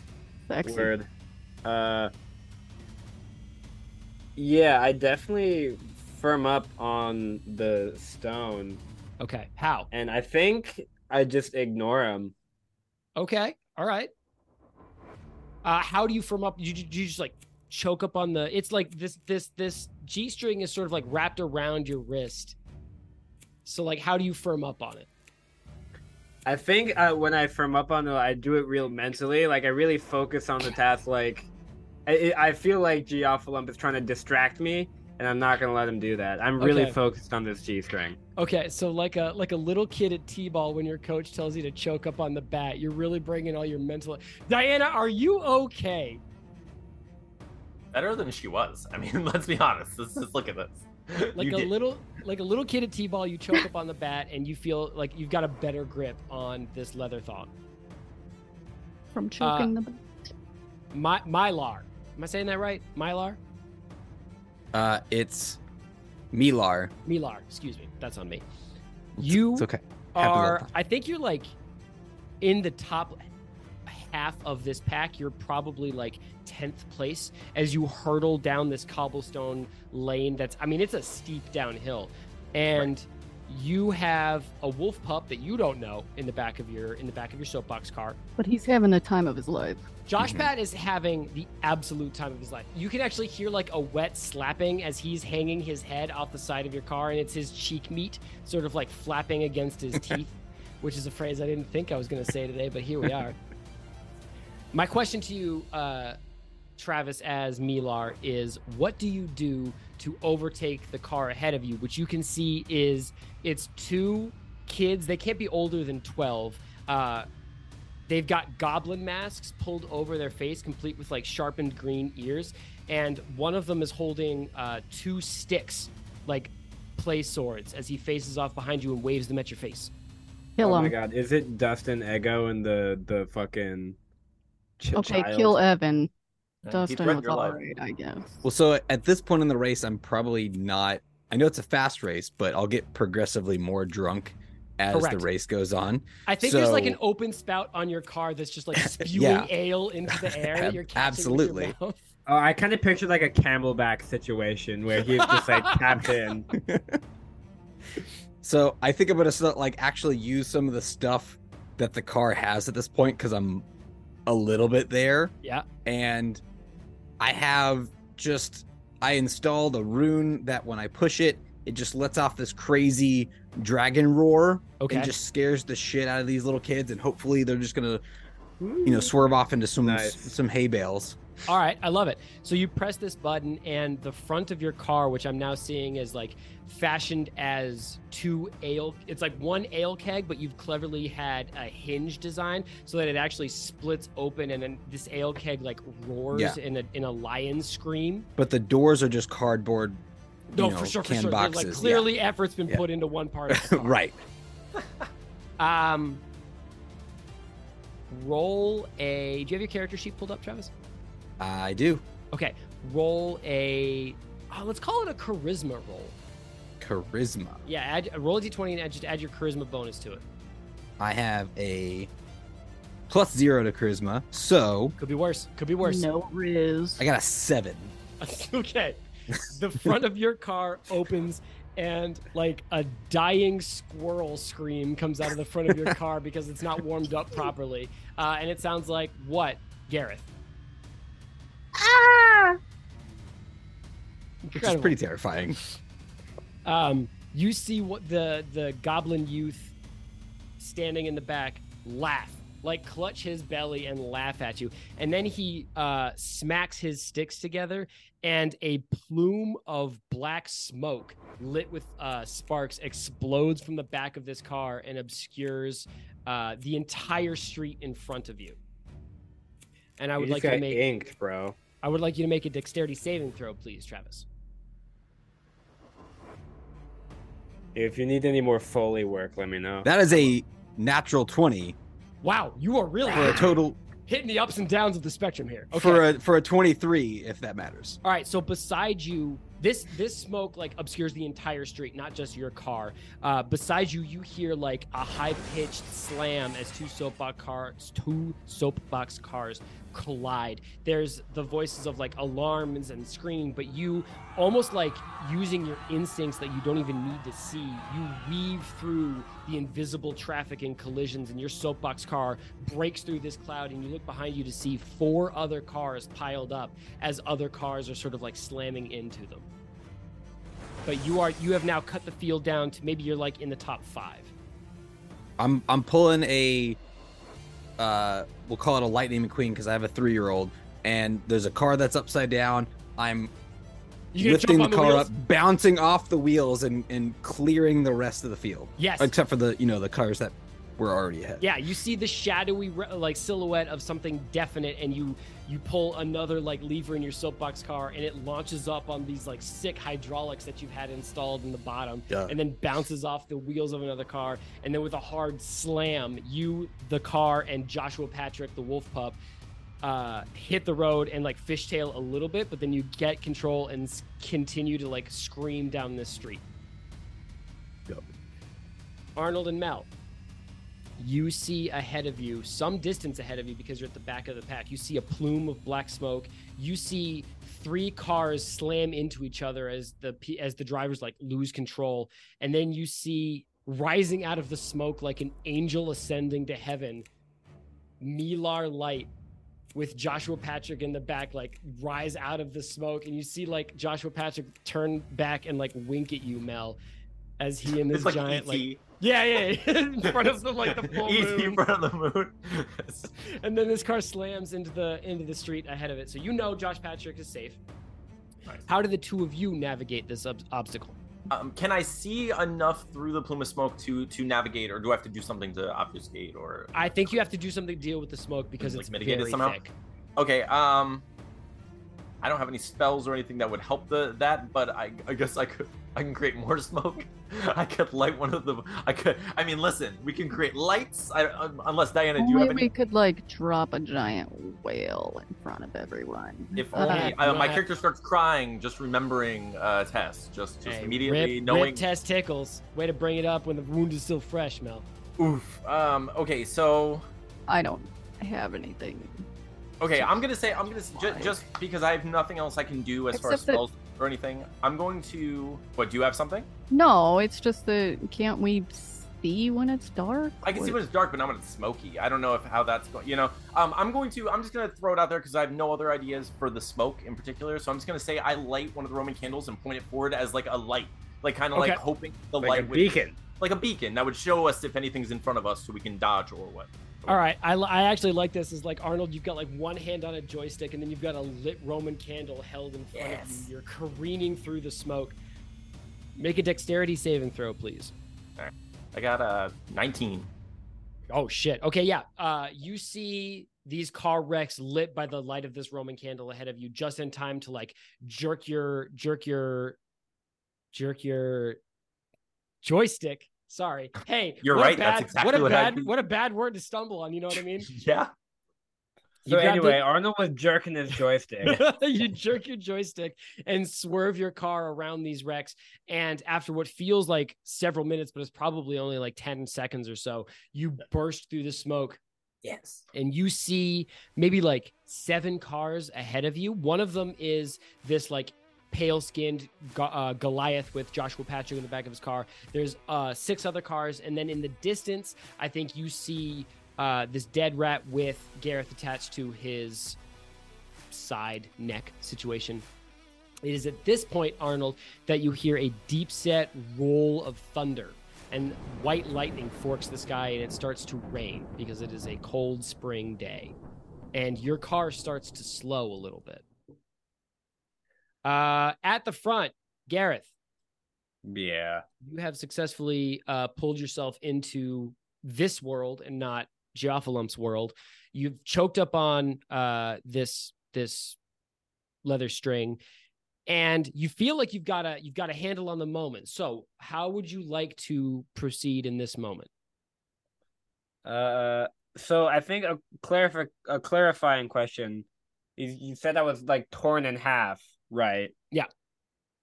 Sexy. word. Uh, yeah, I definitely firm up on the stone, Okay, how? and I think I just ignore him. Okay, all right. Uh, how do you firm up? You, you just like choke up on the. It's like this this this g string is sort of like wrapped around your wrist. So like, how do you firm up on it? I think uh, when I firm up on it, I do it real mentally. Like I really focus on the task. Like I, I feel like Geophilump is trying to distract me, and I'm not gonna let him do that. I'm really Okay. focused on this G string. Okay, so like a like a little kid at t-ball when your coach tells you to choke up on the bat, you're really bringing all your mental. Dianna, are you okay? Better than she was. I mean, (laughs) let's be honest. Let's just look at this. (laughs) Like You a did- little like a little kid at t-ball, you choke up on the bat, and you feel like you've got a better grip on this leather thong. From choking uh, the bat. My Mylar. Am I saying that right? Mylar? Uh, it's Milar. Milar, excuse me. That's on me. You It's okay. Happens all the are. I think you're like in the top half of this pack. You're probably like 10th place as you hurdle down this cobblestone lane that's I mean it's a steep downhill. And you have a wolf pup that you don't know in the back of your in the back of your soapbox car. But he's having the time of his life. Josh Mhm. Pat is having the absolute time of his life. You can actually hear like a wet slapping as he's hanging his head off the side of your car, and it's his cheek meat sort of like flapping against his (laughs) teeth, which is a phrase I didn't think I was going to say today, but here we are. (laughs) My question to you, uh, Travis, as Milar, is what do you do to overtake the car ahead of you, which you can see is it's two kids. They can't be older than 12. Uh, they've got goblin masks pulled over their face, complete with like sharpened green ears. And one of them is holding uh, two sticks, like play swords, as he faces off behind you and waves them at your face. Kill oh him. my god, is it Dustin Ego and the the fucking ch- Okay, child? kill Evan. He Dustin threatened was your life. alright, I guess. Well, so at this point in the race, I'm probably not. I know it's a fast race, but I'll get progressively more drunk as Correct. the race goes on. I think there's like an open spout on your car that's just like (laughs) spewing Yeah. ale into the air that you're catching with your absolutely. mouth. Oh, (laughs) I kind of pictured like a CamelBak situation where he's just like tapped in. (laughs) So I think I'm gonna start, like actually use some of the stuff that the car has at this point because I'm a little bit there, Yeah. and I have just I installed a rune that when I push it, it just lets off this crazy dragon roar Okay. and just scares the shit out of these little kids. And hopefully they're just gonna, you know, swerve off into some Nice. some hay bales. All right, I love it. So you press this button, and the front of your car, which I'm now seeing is like fashioned as two ale. It's like one ale keg, but you've cleverly had a hinge design so that it actually splits open, and then this ale keg like roars Yeah. in a in a lion scream. But the doors are just cardboard. you No, know, for sure, for sure. Boxes. Like yeah. clearly, effort's been Yeah. put into one part of the (laughs) car. right. Um. Roll a. Do you have your character sheet pulled up, Travis? I do. Okay. Roll a. Oh, let's call it a charisma roll. Charisma. Yeah, add roll a d20 and add, just add your charisma bonus to it. I have a plus zero to charisma, so Could be worse. Could be worse. No riz. I got a seven. (laughs) okay. The front of your car opens and like a dying squirrel scream comes out of the front of your (laughs) car because it's not warmed up properly. Uh, and it sounds like what, Gareth? Which is pretty terrifying. Um, you see what the the goblin youth standing in the back laugh, like clutch his belly and laugh at you, and then he uh, smacks his sticks together, and a plume of black smoke lit with uh, sparks explodes from the back of this car and obscures uh, the entire street in front of you. And I You would just like to make inked, bro. I would like you to make a dexterity saving throw, please, Travis. If you need any more foley work, let me know. That is a natural twenty Wow, you are really for a total hitting the ups and downs of the spectrum here. Okay. for a for a twenty-three, if that matters. All right. So beside you, this this smoke like obscures the entire street, not just your car. Uh, beside you, you hear like a high pitched slam as two soapbox cars, two soapbox cars collide. There's the voices of like alarms and screaming, but you almost like using your instincts that you don't even need to see. You weave through the invisible traffic and collisions, and your soapbox car breaks through this cloud, and you look behind you to see four other cars piled up as other cars are sort of like slamming into them. But you are you have now cut the field down to maybe you're like in the top five. I'm I'm pulling a uh we'll call it a lightning McQueen because I have a three year old and there's a car that's upside down. I'm lifting jump the car wheels? up, bouncing off the wheels and and clearing the rest of the field. Yes. Except for the you know the cars that were already ahead. Yeah, you see the shadowy like silhouette of something definite, and you you pull another like lever in your soapbox car, and it launches up on these like sick hydraulics that you've had installed in the bottom, Yeah. and then bounces off the wheels of another car, and then with a hard slam, you the car and Joshua Patrick the wolf pup. Uh, hit the road and like fishtail a little bit, but then you get control and s- continue to like scream down this street. Yep. Arnold and Mel, you see ahead of you, some distance ahead of you because you're at the back of the pack, you see a plume of black smoke. You see three cars slam into each other as the p- as the drivers like lose control, and then you see rising out of the smoke like an angel ascending to heaven, Milar Light with Joshua Patrick in the back, like rise out of the smoke, and you see like Joshua Patrick turn back and like wink at you, Mel, as he and this like giant like E.T. yeah, yeah, yeah. (laughs) in front of the like the full E.T. in front of the moon. (laughs) And then this car slams into the into the street ahead of it. So you know Josh Patrick is safe. Nice. How do the two of you navigate this ob- obstacle? um, can I see enough through the plume of smoke to to navigate, or do I have to do something to obfuscate? Or I think you have to do something to deal with the smoke because Like it's mitigate it very somehow? thick. okay, um, I don't have any spells or anything that would help the that, but I I guess I could I can create more (laughs) smoke. I could light one of the. I could. I mean, listen, we can create lights. I, um, unless Dianna, do you Only have we could like drop a giant whale in front of everyone. If Uh, only you uh, my character starts crying, just remembering uh, Tess, just just Hey, immediately rip, knowing. rip Tess Tickles. Way to bring it up when the wound is still fresh, Mel. Oof. Um. Okay. So. I don't have anything. Okay, I'm gonna say I'm gonna s- ju- just because I have nothing else I can do as far as Except that- spells or anything. I'm going to. What? Do you have something? No, it's just the. can't we see when it's dark? I can see when it's dark, but not when it's smoky. I don't know if how that's going. You know, um, I'm going to. I'm just gonna throw it out there because I have no other ideas for the smoke in particular. So I'm just gonna say I light one of the Roman candles and point it forward as like a light, like kind of Okay. like hoping the Like light a would, beacon. Like a beacon that would show us if anything's in front of us, so we can dodge or what. All right, I, I actually like this. Is like Arnold, you've got like one hand on a joystick, and then you've got a lit Roman candle held in front of Yes. you. You're careening through the smoke. Make a dexterity saving throw, please. I got a 19. Oh shit. Okay, yeah. Uh, you see these car wrecks lit by the light of this Roman candle ahead of you, just in time to like jerk your jerk your jerk your joystick. Sorry. Hey, You're what a right, that's exactly what a what I bad did. what a bad word to stumble on. You know what I mean? (laughs) Yeah. You So grabbed anyway, it- Arnold was jerking his joystick. (laughs) you jerk your joystick and swerve your car around these wrecks. And after what feels like several minutes, but it's probably only like 10 seconds or so, you burst through the smoke Yes. and you see maybe like seven cars ahead of you. One of them is this like pale skinned uh, Goliath with Joshua Patrick in the back of his car. There's uh, six other cars. And then in the distance, I think you see uh, this dead rat with Gareth attached to his side neck situation. It is at this point, Arnold, that you hear a deep set roll of thunder and white lightning forks the sky and it starts to rain because it is a cold spring day. And your car starts to slow a little bit. Uh, at the front, Gareth, yeah. you have successfully uh, pulled yourself into this world and not Geophalump's world. You've choked up on uh, this this leather string, and you feel like you've got a you've got a handle on the moment. So, how would you like to proceed in this moment? Uh, so I think a clarif- a clarifying question. You, you said I was like torn in half, right? Yeah.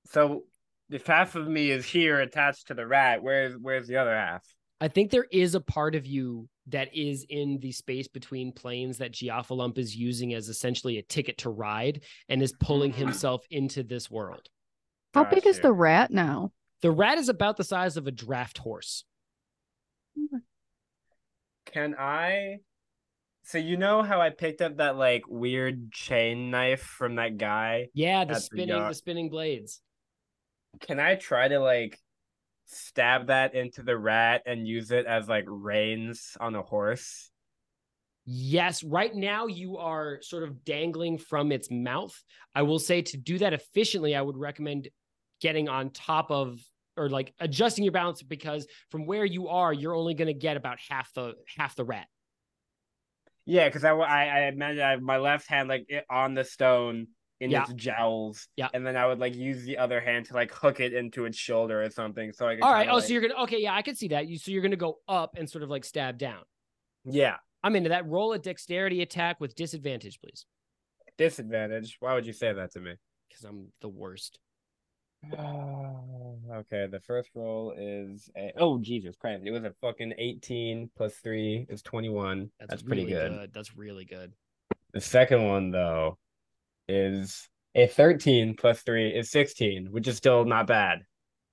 So if half of me is here attached to the rat, where's where's the other half? I think there is a part of you that is in the space between planes that Geophalump is using as essentially a ticket to ride and is pulling mm. himself into this world. How big is the rat now? The rat is about the size of a draft horse. Can I? So you know how I picked up that like weird chain knife from that guy? Yeah, the That's the spinning, the spinning blades. Can I try to like stab that into the rat and use it as like reins on a horse? Yes, right now you are sort of dangling from its mouth. I will say to do that efficiently, I would recommend getting on top of or like adjusting your balance because from where you are, you're only going to get about half the half the rat. Yeah, because I, I I imagine I have my left hand like it on the stone in Yeah. its jowls. Yeah. And then I would like use the other hand to like hook it into its shoulder or something. So I could All right. kinda, Oh, like- so you're gonna okay, yeah, I can see that. You so you're gonna go up and sort of like stab down. Yeah. I'm into that. Roll a dexterity attack with disadvantage, please, Disadvantage. Why would you say that to me? because I'm the worst. (sighs) okay, the first roll is a oh Jesus Christ! It was a fucking eighteen plus three is twenty one. That's, pretty really good. That's really good. The second one though is a thirteen plus three is sixteen, which is still not bad.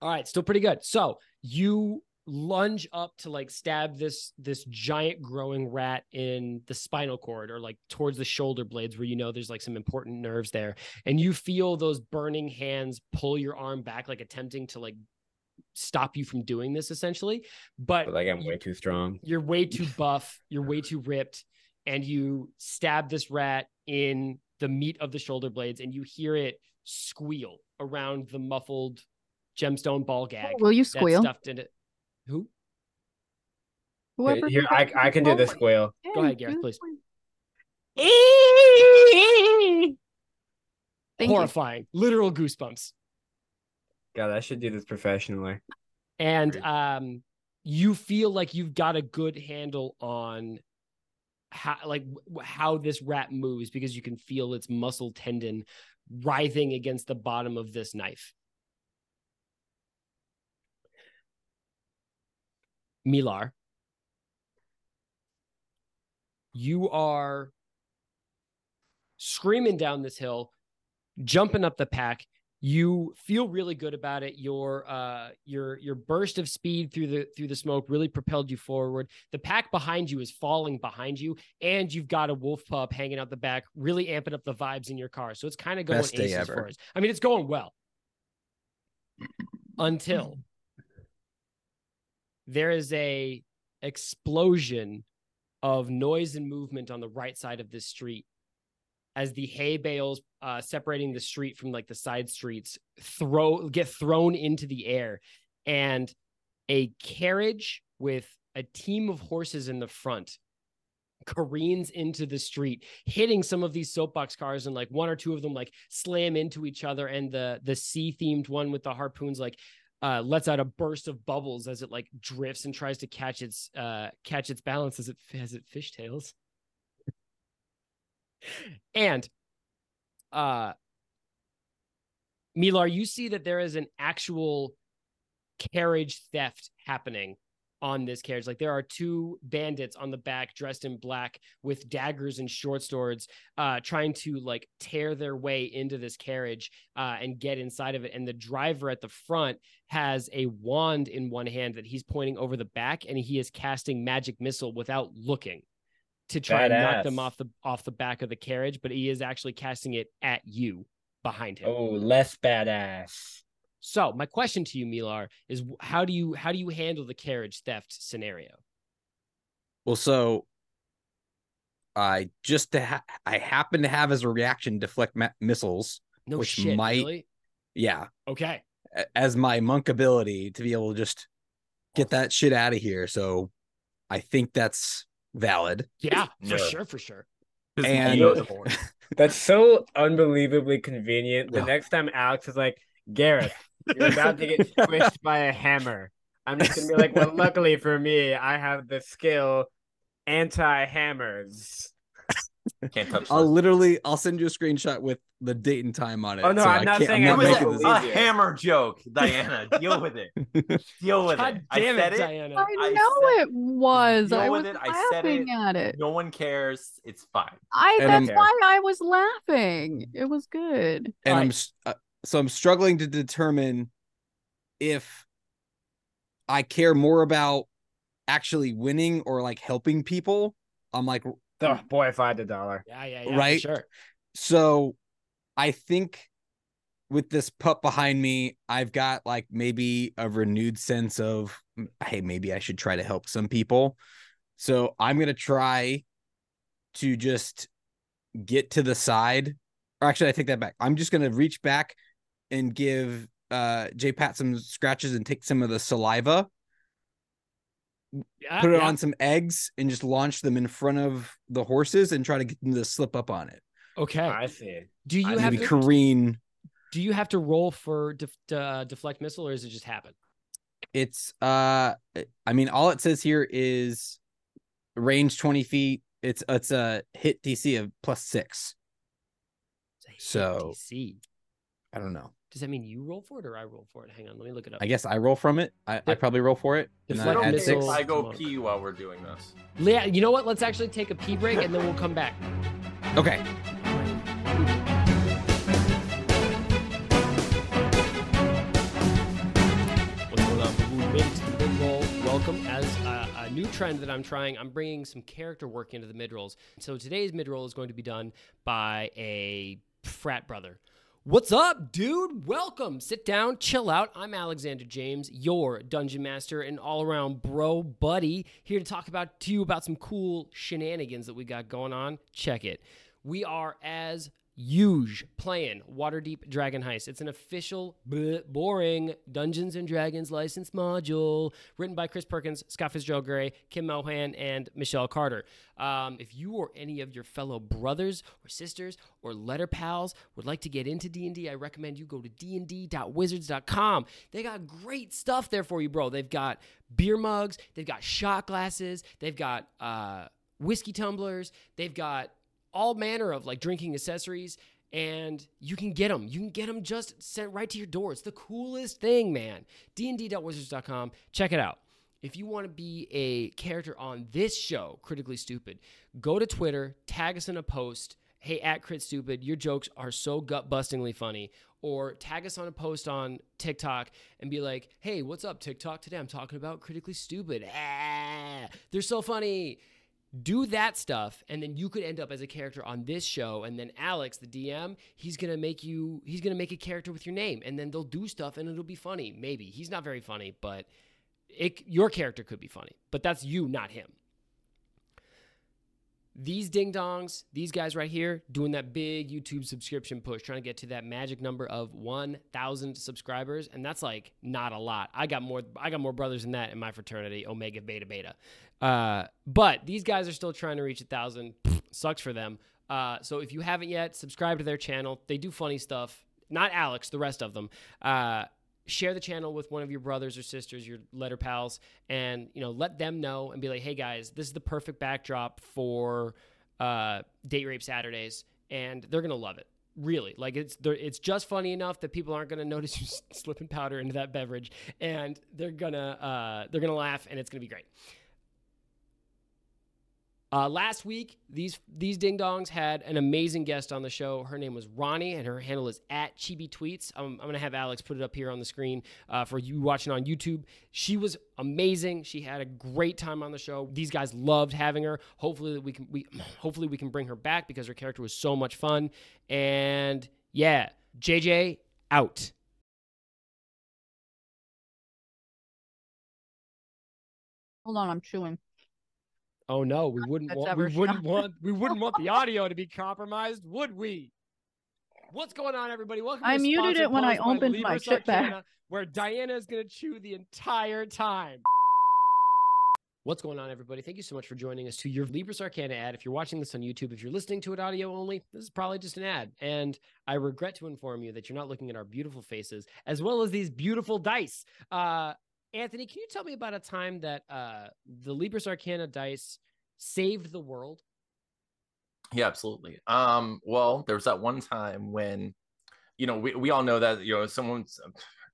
All right, still pretty good. So you lunge up to like stab this this giant growing rat in the spinal cord or like towards the shoulder blades where you know there's like some important nerves there and you feel those burning hands pull your arm back like attempting to like stop you from doing this essentially but But like I'm way too strong. you're way too (laughs) buff, you're way too ripped, and you stab this rat in the meat of the shoulder blades, and you hear it squeal around the muffled gemstone ball gag. Will you that's squeal? Stuffed in it. Who? Whoever Here, I I can do this squeal. Go ahead, Gareth, please. (laughs) Thank you. Horrifying, literal goosebumps. God, I should do this professionally. and um you feel like you've got a good handle on how like w- how this rat moves because you can feel its muscle tendon writhing against the bottom of this knife milar you are screaming down this hill jumping up the pack you feel really good about it. Your uh your your burst of speed through the through the smoke really propelled you forward. The pack behind you is falling behind you, and you've got a wolf pup hanging out the back, really amping up the vibes in your car. So it's kind of going Best day aces ever. for us. I mean, it's going well until there is a explosion of noise and movement on the right side of this street as the hay bales uh, separating the street from like the side streets throw get thrown into the air. And a carriage with a team of horses in the front careens into the street hitting some of these soapbox cars and like one or two of them like slam into each other and the the sea themed one with the harpoons like uh lets out a burst of bubbles as it like drifts and tries to catch its uh catch its balance as it as it fishtails. And uh Milar, you see that there is an actual carriage theft happening on this carriage. Like there are two bandits on the back dressed in black with daggers and short swords, uh, trying to like tear their way into this carriage uh, and get inside of it. And the driver at the front has a wand in one hand that he's pointing over the back, and he is casting magic missile without looking to try and knock them off the off the back of the carriage. But he is actually casting it at you behind him. Oh, less badass. So my question to you, Milar, is how do you how do you handle the carriage theft scenario? Well, so I just to ha- I happen to have as a reaction deflect ma- missiles. No Which shit, might- really? Yeah, Okay. as my monk ability to be able to just get that shit out of here. So I think that's valid. Yeah, for Yeah. sure, for sure. And- (laughs) That's so unbelievably convenient. The next time Alex is like, Gareth, you're about to get (laughs) squished by a hammer. I'm just gonna be like, well, luckily for me, I have the skill anti-hammers. Can't touch I'll this. literally I'll send you a screenshot with the date and time on it. Oh, no, so I'm not saying I'm I not It was making a, this. believe a hammer joke, Dianna. Deal with it. (laughs) Deal with God it. I damn said it, it. Dianna. I I know said- it was. Deal I was with it. I said laughing it. at it. No one cares. It's fine. I And that's I'm- why I was laughing. It was good. and All I'm uh, so I'm struggling to determine if I care more about actually winning or like helping people. I'm like Oh boy, if I had a dollar. Yeah, yeah, yeah. Right? Sure. so I think with this pup behind me, I've got like maybe a renewed sense of "Mm, hey, maybe I should try to help some people. So I'm gonna try to just get to the side. Or actually, I take that back. I'm just gonna reach back and give uh J Pat some scratches and take some of the saliva, Yeah, put it yeah. on some eggs, and just launch them in front of the horses and try to get them to slip up on it. Okay. I see. Do you I have to, careen. do you have to roll for def, uh, deflect missile or does it just happen? It's uh I mean all it says here is range 20 feet. It's it's a hit DC of plus six. It's a hit So- DC. I don't know. Does that mean you roll for it or I roll for it? Hang on, let me look it up. I guess I roll from it. I, I probably roll for it. And I add six. I go Come pee while we're doing this. Yeah, you know what? Let's actually take a pee break and then we'll come back. Okay. What's going on? We made it to the mid roll. Welcome as a, a new trend that I'm trying. I'm bringing some character work into the mid rolls. So today's mid roll is going to be done by a frat brother. What's up, dude? Welcome. Sit down, chill out. I'm Alexander James, your dungeon master and all around bro buddy, here to talk about to you about some cool shenanigans that we got going on. Check it. We are as huge playing Waterdeep Dragon Heist. It's an official, bleh, boring Dungeons and Dragons license module written by Chris Perkins, Scott Fitzgerald Gray, Kim Mohan, and Michele Carter. Um, if you or any of your fellow brothers or sisters or letter pals would like to get into D&D, I recommend you go to dnd.wizards.com. They got great stuff there for you, bro. They've got beer mugs, they've got shot glasses, they've got uh, whiskey tumblers, they've got all manner of like drinking accessories and you can get them you can get them just sent right to your door it's the coolest thing man dnd.wizards.com check it out if you want to be a character on this show critically stupid go to twitter tag us in a post hey, at Crit Stupid, your jokes are so gut bustingly funny. Or tag us on a post on TikTok and be like, hey, what's up, TikTok? Today I'm talking about Critically Stupid. Ah, they're so funny. Do that stuff, and then you could end up as a character on this show. And then Alex, the DM, he's gonna make you, he's gonna make a character with your name, and then they'll do stuff, and it'll be funny. Maybe he's not very funny, but it, your character could be funny. But that's you, not him these ding dongs, these guys right here, doing that big YouTube subscription push, trying to get to that magic number of 1,000 subscribers, and that's like not a lot. I got more. I got more brothers than that in my fraternity, Omega Beta Beta. Uh, but these guys are still trying to reach a thousand. Sucks for them. Uh, so if you haven't yet, subscribe to their channel. They do funny stuff. Not Alex, the rest of them. Uh, share the channel with one of your brothers or sisters, your letter pals, and you know let them know and be like, hey guys, this is the perfect backdrop for uh, date rape Saturdays, and they're gonna love it. Really, like it's it's just funny enough that people aren't gonna notice you (laughs) slipping powder into that beverage, and they're gonna uh, they're gonna laugh, and it's gonna be great. Uh, last week, these these ding dongs had an amazing guest on the show. Her name was Ronnie, and her handle is at Chibi Tweets. Um, I'm gonna have Alex put it up here on the screen uh, for you watching on YouTube. She was amazing. She had a great time on the show. These guys loved having her. Hopefully that we can we (clears throat) hopefully we can bring her back because her character was so much fun. And yeah, JJ out. Hold on, I'm chewing. Oh no, we wouldn't want we wouldn't want we wouldn't want the audio to be compromised, would we? What's going on, everybody? Welcome. I to muted it when I opened Libra my shit back. Where Dianna is gonna chew the entire time. What's going on, everybody? Thank you so much for joining us to your Libris Arcana ad. If you're watching this on YouTube, if you're listening to it audio only, this is probably just an ad. And I regret to inform you that you're not looking at our beautiful faces as well as these beautiful dice. Uh, Anthony, can you tell me about a time that uh, the Libris Arcana dice saved the world? Yeah, absolutely. Um, well, there was that one time when, you know, we, we all know that, you know, someone's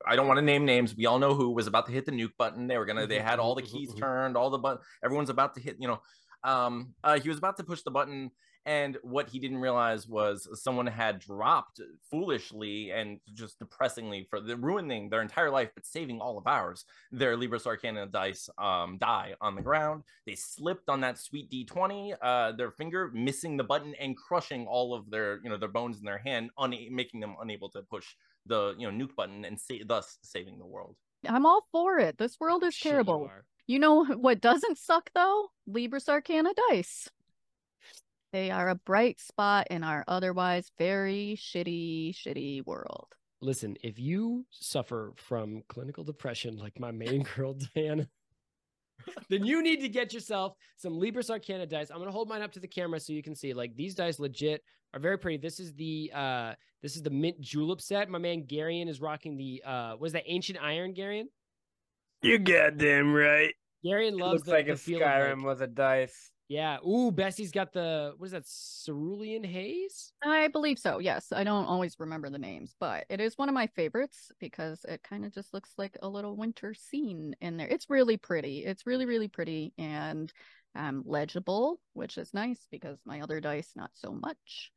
I don't want to name names. We all know who was about to hit the nuke button. They were gonna, they had all the keys turned, all the button, everyone's about to hit, you know. Um, uh, he was about to push the button, and what he didn't realize was someone had dropped foolishly and just depressingly for the ruining their entire life, but saving all of ours. Their Libris Arcana dice um, die on the ground. They slipped on that sweet D20, uh, their finger missing the button and crushing all of their, you know, their bones in their hand, una- making them unable to push the, you know, nuke button and sa- thus saving the world. I'm all for it. This world is Shit, terrible. are. You know (laughs) what doesn't suck though? Libris Arcana dice. They are a bright spot in our otherwise very shitty, shitty world. Listen, if you suffer from clinical depression like my main (laughs) girl Dianna, (laughs) then you need to get yourself some Libris Arcana dice. I'm gonna hold mine up to the camera so you can see. Like these dice, legit are very pretty. This is the uh this is the mint julep set. My man Garion is rocking the uh was that ancient iron Garion? You goddamn right. Garion It loves looks the, like the a feel of, Skyrim like- with a dice. Yeah. Ooh, Bessie's got the what is that cerulean haze? I believe so. Yes, I don't always remember the names, but it is one of my favorites because it kind of just looks like a little winter scene in there. It's really pretty. It's really really pretty and um legible, which is nice because my other dice not so much.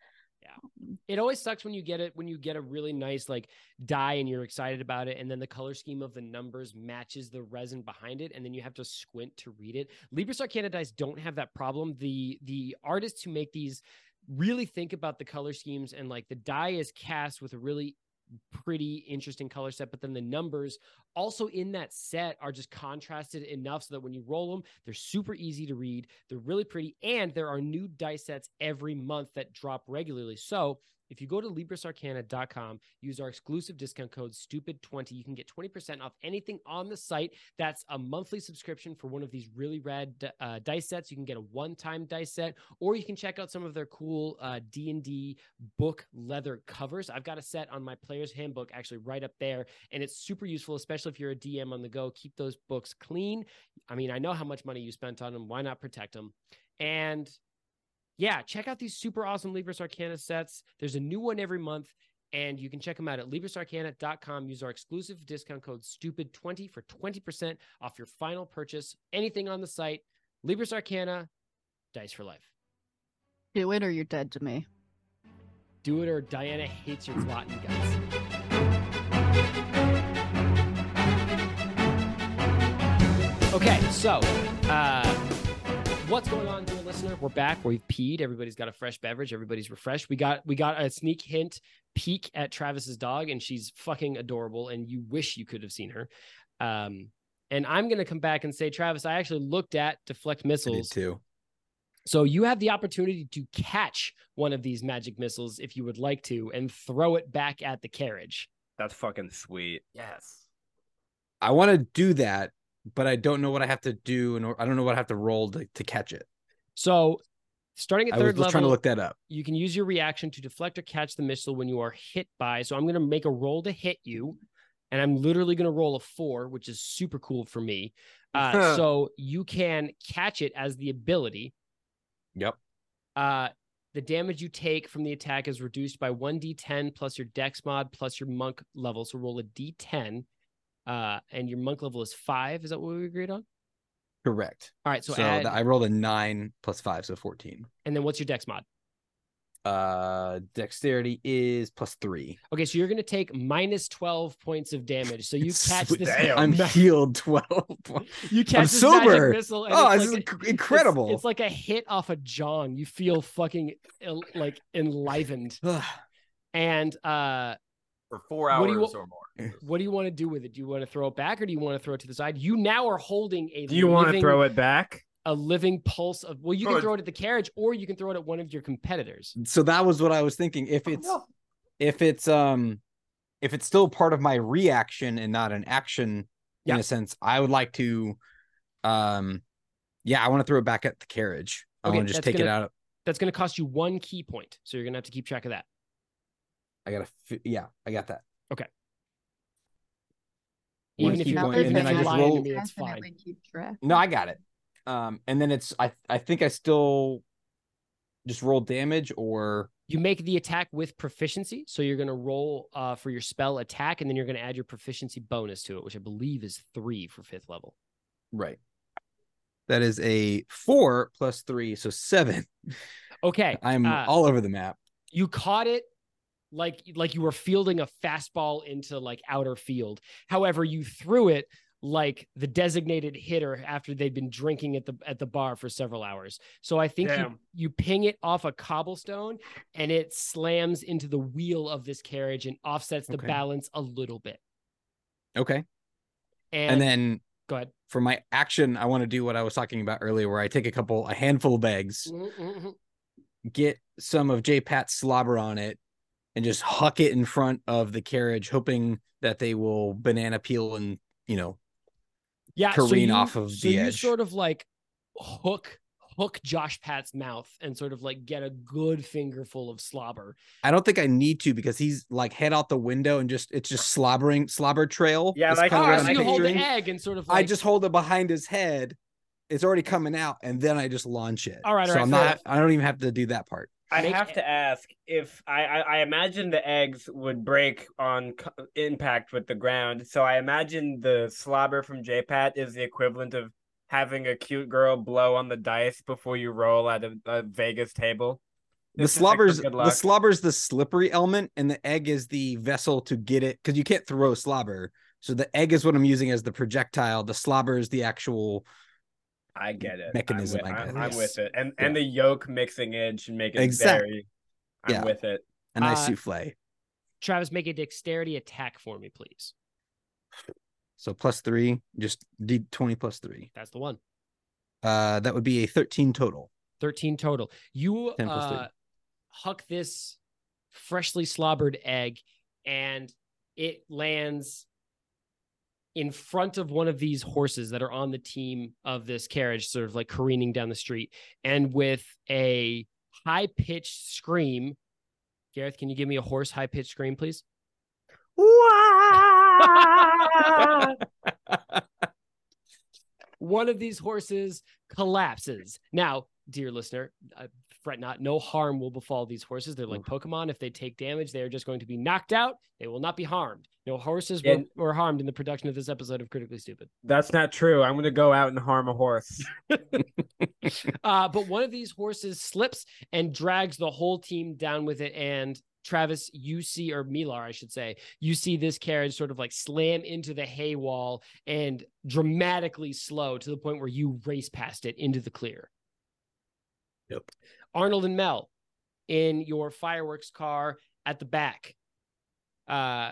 Um, it always sucks when you get it when you get a really nice like die and you're excited about it and then the color scheme of the numbers matches the resin behind it and then you have to squint to read it. Libris arcana dice don't have that problem. The the artists who make these really think about the color schemes and like the die is cast with a really pretty interesting color set but then the numbers also in that set are just contrasted enough so that when you roll them they're super easy to read they're really pretty and there are new dice sets every month that drop regularly. So if you go to librisarcana.com, use our exclusive discount code STUPID20, you can get 20% off anything on the site. That's a monthly subscription for one of these really rad uh, dice sets. You can get a one-time dice set, or you can check out some of their cool uh, D&D book leather covers. I've got a set on my player's handbook actually right up there, and it's super useful, especially if you're a DM on the go. Keep those books clean. I mean, I know how much money you spent on them. Why not protect them? And yeah, check out these super awesome Libris Arcana sets. There's a new one every month, and you can check them out at librisarcana.com. Use our exclusive discount code STUPID20 for 20% off your final purchase. Anything on the site, Libris Arcana, dice for life. Do it or you're dead to me. Do it or Dianna hates your glutton guts. Okay, so uh, what's going on, dear listener? We're back. We've peed. Everybody's got a fresh beverage. Everybody's refreshed. We got we got a sneak hint peek at Travis's dog, and she's fucking adorable. And you wish you could have seen her. Um, and I'm gonna come back and say, Travis, I actually looked at deflect I did missiles. too. So you have the opportunity to catch one of these magic missiles if you would like to, and throw it back at the carriage. That's fucking sweet. Yes. I want to do that, but I don't know what I have to do, and I don't know what I have to roll to, to catch it. So, starting at third I was, was trying to look that up. you can use your reaction to deflect or catch the missile when you are hit by. So I'm going to make a roll to hit you, and I'm literally going to roll a four, which is super cool for me. Uh, (laughs) so you can catch it as the ability. Yep. Uh, the damage you take from the attack is reduced by 1d10 plus your dex mod plus your monk level. So roll a d10. Uh, and your monk level is five. Is that what we agreed on? Correct. All right. So, So, add, I rolled a nine plus five, so fourteen. and then what's your dex mod? Uh, dexterity is plus three. Okay, so you're going to take minus 12 points of damage. So you catch Sweet. this. I'm (laughs) healed twelve. (laughs) You catch I'm this magic sober. missile. And Oh, it's this like is a- inc- it's- incredible. It's, like a hit off a John. You feel fucking like enlivened. (sighs) And uh, For four hours What do you or more. what do you want to do with it? Do you want to throw it back or do you want to throw it to the side? You now are holding a Do you want to throw it back? a living pulse of well, you Throw can it- throw it at the carriage or you can throw it at one of your competitors. so that was what I was thinking. If it's if it's um if it's still part of my reaction and not an action Yeah. in a sense, I would like to um yeah, I want to throw it back at the carriage. I Okay, want to just take it gonna- out. That's going to cost you one ki point. So you're going to have to keep track of that. I gotta fi- yeah, I got that. Okay. Even if ki you're, point, and then I you're just lying to roll- me, it's fine. Definitely keep track. No, I got it. Um and then it's I I think I still just roll damage or You make the attack with proficiency. So you're going to roll uh, for your spell attack, and then you're going to add your proficiency bonus to it, which I believe is three for fifth level. right. That is a four plus three, so seven. Okay. (laughs) I'm uh, all over the map. you caught it like like you were fielding a fastball into like outer field. However, you threw it like the designated hitter after they'd been drinking at the at the bar for several hours. So I think you Damn. you ping it off a cobblestone and it slams into the wheel of this carriage and offsets the Okay. balance a little bit. Okay. And, And then go ahead. for my action, I want to do what I was talking about earlier, where I take a couple, a handful of bags, Mhm. get some of J Pat's slobber on it, and just huck it in front of the carriage, hoping that they will banana peel and you know yeah, careen you, off of so the you edge. sort of like hook hook Josh Pat's mouth and sort of like get a good fingerful of slobber. I don't think I need to because he's like head out the window and just it's just slobbering slobber trail. Yeah, like- kinda Oh, so I'm you hold the egg and sort of I just hold it behind his head. It's already coming out, and then I just launch it. All right, all so right, I'm so- not. I don't even have to do that part. I Make have it- to ask if I, I I imagine the eggs would break on co- impact with the ground. So I imagine the slobber from JPat is the equivalent of having a cute girl blow on the dice before you roll at a, a Vegas table. The It's just like slobber's the luck. slobber's the slippery element, and the egg is the vessel to get it because you can't throw slobber. So the egg is what I'm using as the projectile. The slobber is the actual. I get it. mechanism, I'm I with, guess. I'm with it, and and the yolk mixing in should make it Exactly. very. I'm Yeah. with it. A nice Uh, souffle. Travis make a dexterity attack for me, please. So plus three, just D twenty plus three. That's the one. Uh, that would be a thirteen total. 13 total. You 10 plus three. uh, huck this freshly slobbered egg and it lands in front of one of these horses that are on the team of this carriage, sort of like careening down the street. And with a high pitched scream, Gareth, can you give me a horse high pitched scream, please? (laughs) one of these horses collapses. Now, dear listener, uh, fret not, no harm will befall these horses. They're like Pokemon. If they take damage, they are just going to be knocked out. They will not be harmed. No horses were, were harmed in the production of this episode of Critically Stupid. That's not true. I'm gonna go out and harm a horse. (laughs) (laughs) Uh, but one of these horses slips and drags the whole team down with it. And Travis, you see, or Milar, I should say, you see this carriage sort of like slam into the hay wall and dramatically slow to the point where you race past it into the clear. Yep. Arnold and Mel in your fireworks car at the back. Uh,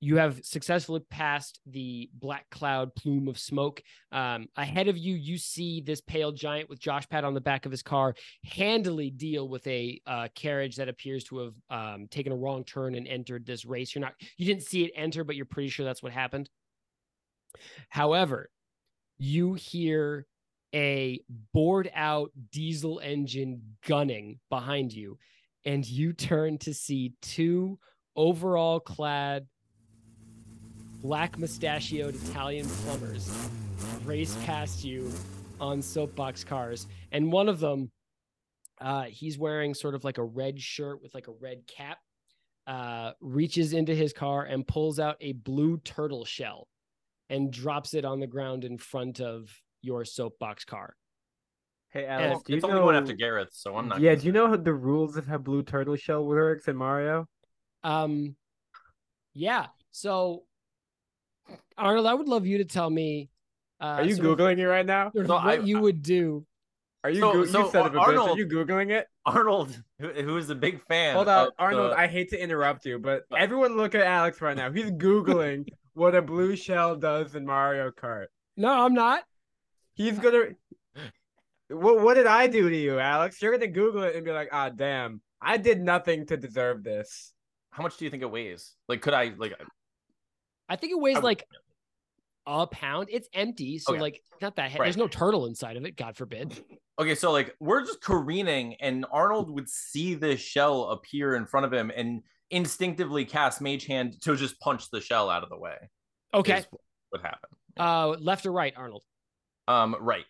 you have successfully passed the black cloud plume of smoke. Um, ahead of you, you see this pale giant with Josh Pat on the back of his car handily deal with a uh, carriage that appears to have um, taken a wrong turn and entered this race. You're not, you didn't see it enter, but you're pretty sure that's what happened. However, you hear a bored out diesel engine gunning behind you, and you turn to see two overall clad black mustachioed Italian plumbers race past you on soapbox cars. And one of them, uh, he's wearing sort of like a red shirt with like a red cap, uh, reaches into his car and pulls out a blue turtle shell and drops it on the ground in front of your soapbox car. Hey And Alex, do you it's know? only one after Gareth, so I'm not. yeah, gonna do you know the rules of how blue turtle shell works in Mario? Um, yeah. So, Arnold, I would love you to tell me. Uh, Are you sort of- googling it right now? sort So what I- you would do. Are you So- go- so, you son of a bitch? Are Arnold- you googling it? Arnold, who, who is a big fan. Hold on, Arnold. the- I hate to interrupt you, but everyone look at Alex right now. He's googling (laughs) what a blue shell does in Mario Kart. No, I'm not. He's gonna. (laughs) What What did I do to you, Alex? You're gonna Google it and be like, "Ah, damn, I did nothing to deserve this." How much do you think it weighs? Like, could I like? I think it weighs I- like a pound. It's empty, so Okay. like not that. He- Right. There's no turtle inside of it. God forbid. Okay, so like we're just careening, and Arnold would see this shell appear in front of him and instinctively cast Mage Hand to just punch the shell out of the way. Okay. what happened? Uh, left or right, Arnold. Um, right.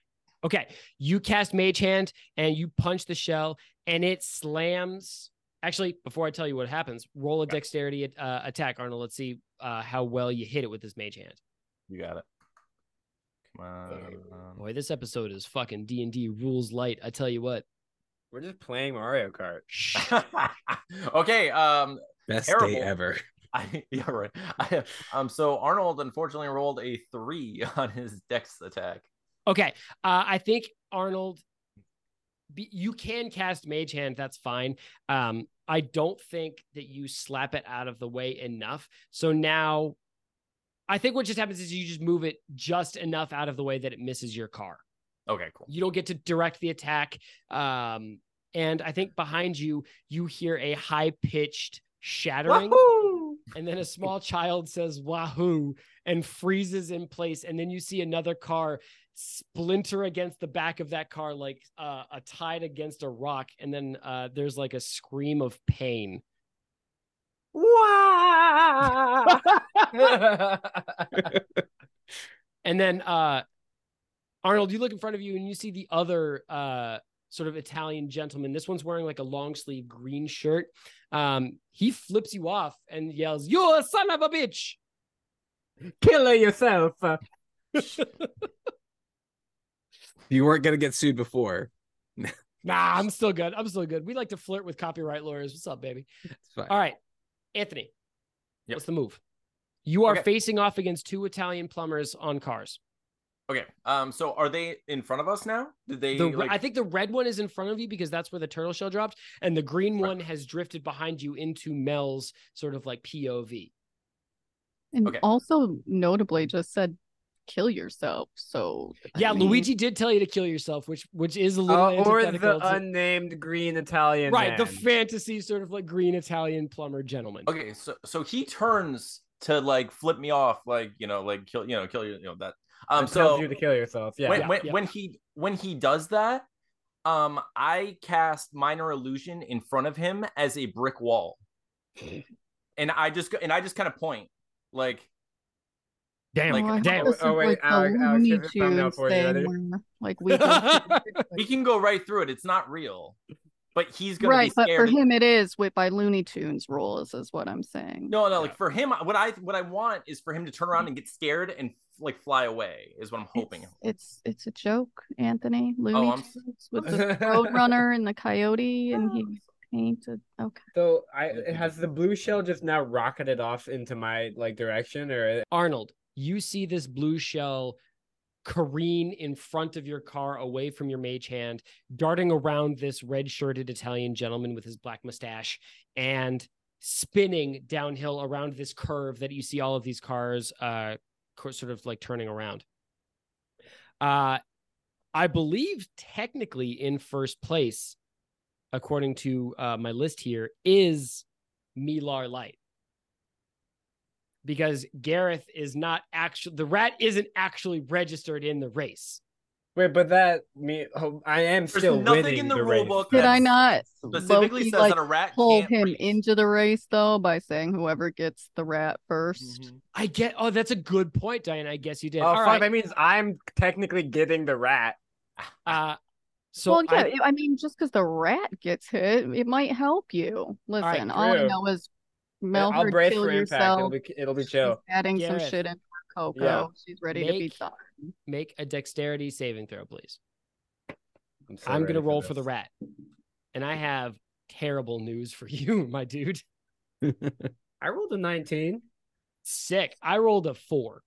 Okay, you cast Mage Hand and you punch the shell, and it slams. Actually, before I tell you what happens, roll a dexterity uh, attack, Arnold. Let's see uh, how well you hit it with this Mage Hand. You got it. Come on. Boy, this episode is fucking D and D rules light. I tell you what. We're just playing Mario Kart. (laughs) okay. Um, Best Terrible. day ever. (laughs) I yeah right. (laughs) I, um, so Arnold unfortunately rolled a three on his dex attack. Okay, uh, I think Arnold, you can cast Mage Hand. That's fine. Um, I don't think that you slap it out of the way enough. So now, I think what just happens is you just move it just enough out of the way that it misses your car. Okay, cool. You don't get to direct the attack. Um, and I think behind you, you hear a high pitched shattering. And then a small child says "Wahoo!" and freezes in place. And then you see another car splinter against the back of that car, like uh, a tide against a rock. And then uh, there's like a scream of pain. And then uh, Arnold, you look in front of you and you see the other uh, sort of Italian gentleman. This one's wearing like a long sleeve green shirt. Um, he flips you off and yells, "You a son of a bitch!" Kill yourself. (laughs) You weren't gonna get sued before. (laughs) Nah, I'm still good. I'm still good. We like to flirt with copyright lawyers. What's up, baby? It's fine. All right, Anthony. Yep. What's the move? You are Okay. facing off against two Italian plumbers on cars. Okay. Um. So are they in front of us now? Did they? The, like, I think the red one is in front of you because that's where the turtle shell dropped, and the green one has drifted behind you into Mel's sort of like POV. And Okay. also notably just said kill yourself. So I Yeah, mean, Luigi did tell you to kill yourself, which which is a little Uh, or the to- unnamed green Italian right the fantasy sort of like green Italian plumber gentleman. Okay. So so he turns to like flip me off, like you know, like kill you know, kill you, you know that. Um. That So you to kill yourself. Yeah. when Yeah, when, yeah. when he when he does that, um, I cast minor illusion in front of him as a brick wall, (laughs) and I just go and I just kind of point like Damn, Like- oh, damn. Oh, wait, like Alex- the Alex, Looney here's a thumbnail Tunes for you, thing ready? where, (laughs) like we go we can go right through it. It's not real, but he's gonna right, be but for him it is with by Looney Tunes rules is what I'm saying. No, no, like for him, what I what I want is for him to turn around and get scared and like fly away. Is what I'm hoping. It's, it's it's a joke, Anthony. Oh, Looney Oh, I'm Tunes with the (laughs) Roadrunner and the Coyote, and he (laughs) painted. Okay. So I has the blue shell just now rocketed off into my like direction, or Arnold, you see this blue shell careen in front of your car away from your mage hand, darting around this red shirted Italian gentleman with his black mustache and spinning downhill around this curve that you see all of these cars uh sort of like turning around. Uh I believe technically in first place, according to uh, my list here, is Milar Light because Gareth is not actually the rat isn't actually registered in the race. wait, but that me, oh, I am There's still nothing winning in the, the rule race. book Did I not specifically Loki, says like, that a rat pull can't him race. into the race though by saying whoever gets the rat 1st Mhm. I get. Oh, that's a good point, Dianna. I guess you did. Oh All fuck! right. That means I'm technically getting the rat. Uh, so well, yeah. I, I, mean, just because the rat gets hit, it might help you. Listen, all I true. know is Mel I'll heard brace kill for impact. yourself. It'll be it'll be She's chill. adding some shit into her cocoa. Yeah. She's ready to be Make- done. make a dexterity saving throw, please. I'm, so I'm gonna roll for this. the rat, and I have terrible news for (laughs) you, my dude. (laughs) I rolled a 19. Sick. I rolled a four.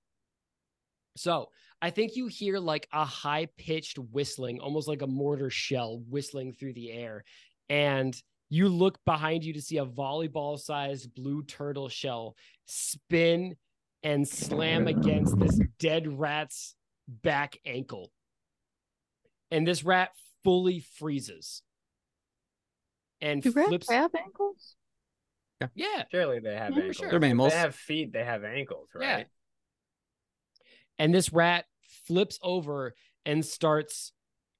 So I think you hear like a high pitched whistling, almost like a mortar shell whistling through the air. And you look behind you to see a volleyball sized blue turtle shell spin and slam against this dead rat's back ankle. And this rat fully freezes and Do rats flips. have ankles? Yeah. yeah. Surely they have Yeah, ankles. sure. They're mammals. They have feet. They have ankles, right? Yeah. right? and this rat flips over and starts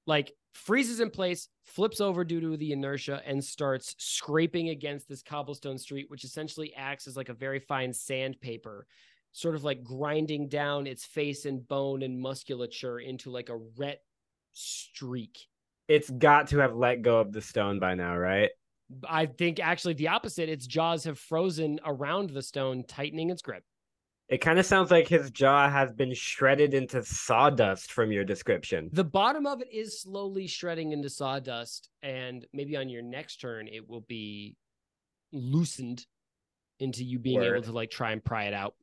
like freezes in place flips over due to the inertia and starts scraping against this cobblestone street which essentially acts as like a very fine sandpaper sort of like grinding down its face and bone and musculature into like a red streak. It's got to have let go of the stone by now, right? i think actually the opposite. Its jaws have frozen around the stone tightening its grip It kind of sounds like his jaw has been shredded into sawdust from your description. The bottom of it is slowly shredding into sawdust, and maybe on your next turn it will be loosened into you being able to like try and pry it out.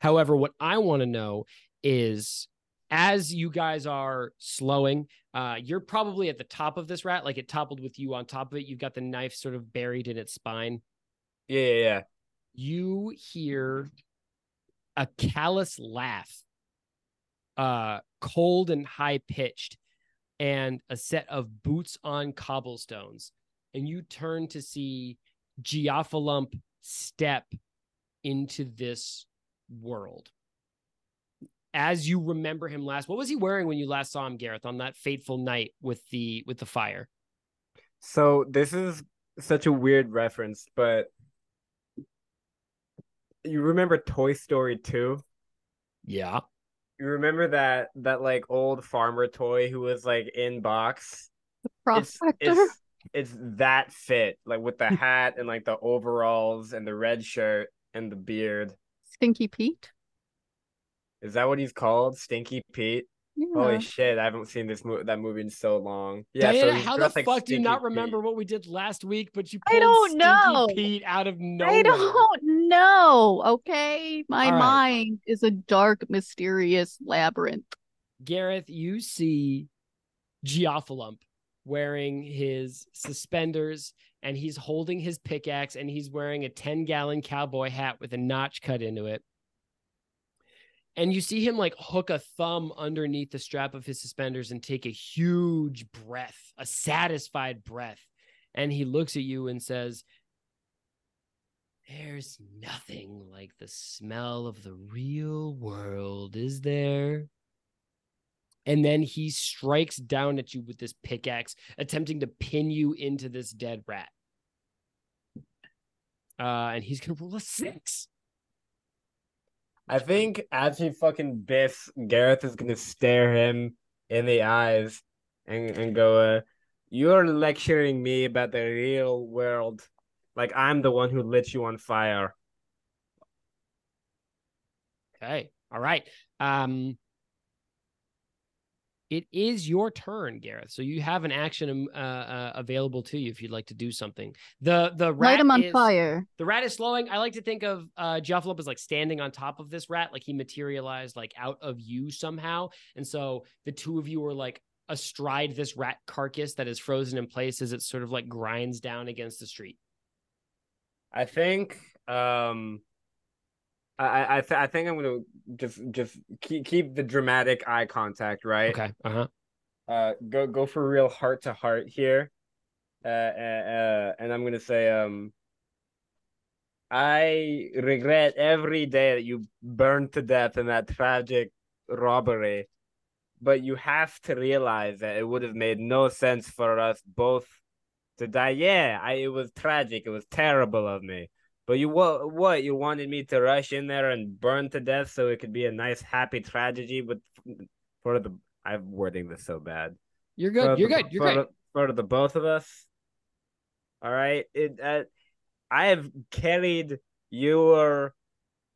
However, what I want to know is as you guys are slowing, uh, you're probably at the top of this rat, like it toppled with you on top of it. You've got the knife sort of buried in its spine. Yeah, yeah, yeah. You hear a callous laugh, uh, cold and high pitched, and a set of boots on cobblestones. And you turn to see Geophalump step into this world. As you remember him last, what was he wearing when you last saw him, Gareth, on that fateful night with the with the fire? So this is such a weird reference, but you remember Toy Story 2? Yeah. You remember that that like old farmer toy who was like in box? It's, Prospector? it's it's that fit, like with the (laughs) hat and like the overalls and the red shirt and the beard. Stinky Pete? Is that what he's called? Stinky Pete? Yeah. Holy shit, I haven't seen this mo- that movie in so long. Yeah, Dianna, so he's how the dressed like fuck do you not remember Pete. what we did last week? But you I pulled don't Stinky know. Pete out of nowhere. I don't know. Okay. My All right. mind is a dark, mysterious labyrinth. Gareth, you see Geophalump wearing his suspenders and he's holding his pickaxe and he's wearing a 10 gallon cowboy hat with a notch cut into it. And you see him like hook a thumb underneath the strap of his suspenders and take a huge breath, a satisfied breath. And he looks at you and says, There's nothing like the smell of the real world, is there? And then he strikes down at you with this pickaxe, attempting to pin you into this dead rat. Uh, and he's gonna roll a six. I think as he fucking biffs, Gareth is gonna stare him in the eyes and, and go, uh, You're lecturing me about the real world. Like I'm the one who lit you on fire. Okay. All right. Um it is your turn, Gareth. So you have an action um, uh, uh, available to you if you'd like to do something. The the rat Light him on is- fire. The rat is slowing. I like to think of uh Juffalump as like standing on top of this rat, like he materialized like out of you somehow. And so the two of you are like astride this rat carcass that is frozen in place as it sort of like grinds down against the street. I think um I I th- I think I'm gonna just just keep keep the dramatic eye contact, right? Okay. Uh-huh. Uh go go for real heart to heart here. Uh, uh, uh and I'm gonna say um I regret every day that you burned to death in that tragic robbery. But you have to realize that it would have made no sense for us both to die. Yeah, I, it was tragic. It was terrible of me. But you what? What you wanted me to rush in there and burn to death so it could be a nice, happy tragedy? But for the, I'm wording this so bad. You're For good. You're the- good. You're for great. the- for the both of us. All right. It. Uh, I have carried your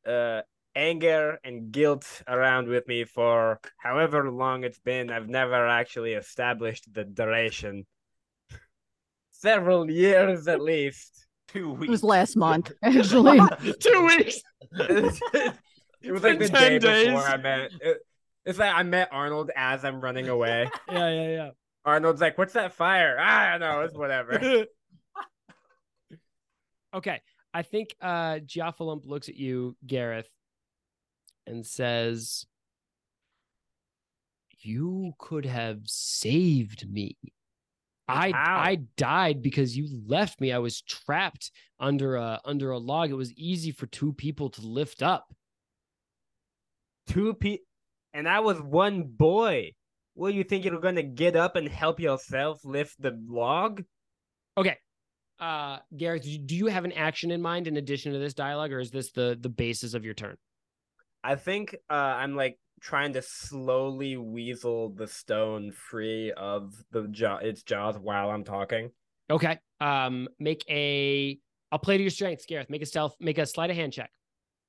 uh anger and guilt around with me for however long it's been. I've never actually established the duration. (laughs) Several years at least. Two It was last (laughs) month, actually. (laughs) Two weeks. it was like the day days. before I met. It, it's like I met Arnold as I'm running away. (laughs) yeah, yeah, yeah. Arnold's like, "What's that fire?" I don't know. It's whatever. okay. I think uh Giaffalump looks at you, Gareth, and says, You could have saved me. I? I died because you left me. I was trapped under a under a log. It was easy for two people to lift up. Two pe, and I was one boy. What you think you're gonna get up and help yourself lift the log? Okay. Uh Gareth, do you- do you have an action in mind in addition to this dialogue, or is this the the basis of your turn? I think uh, I'm like trying to slowly weasel the stone free of the jaw its jaws while I'm talking. Okay. Um, make a. I'll play to your strengths, Gareth. Make a stealth. Make a sleight of hand check.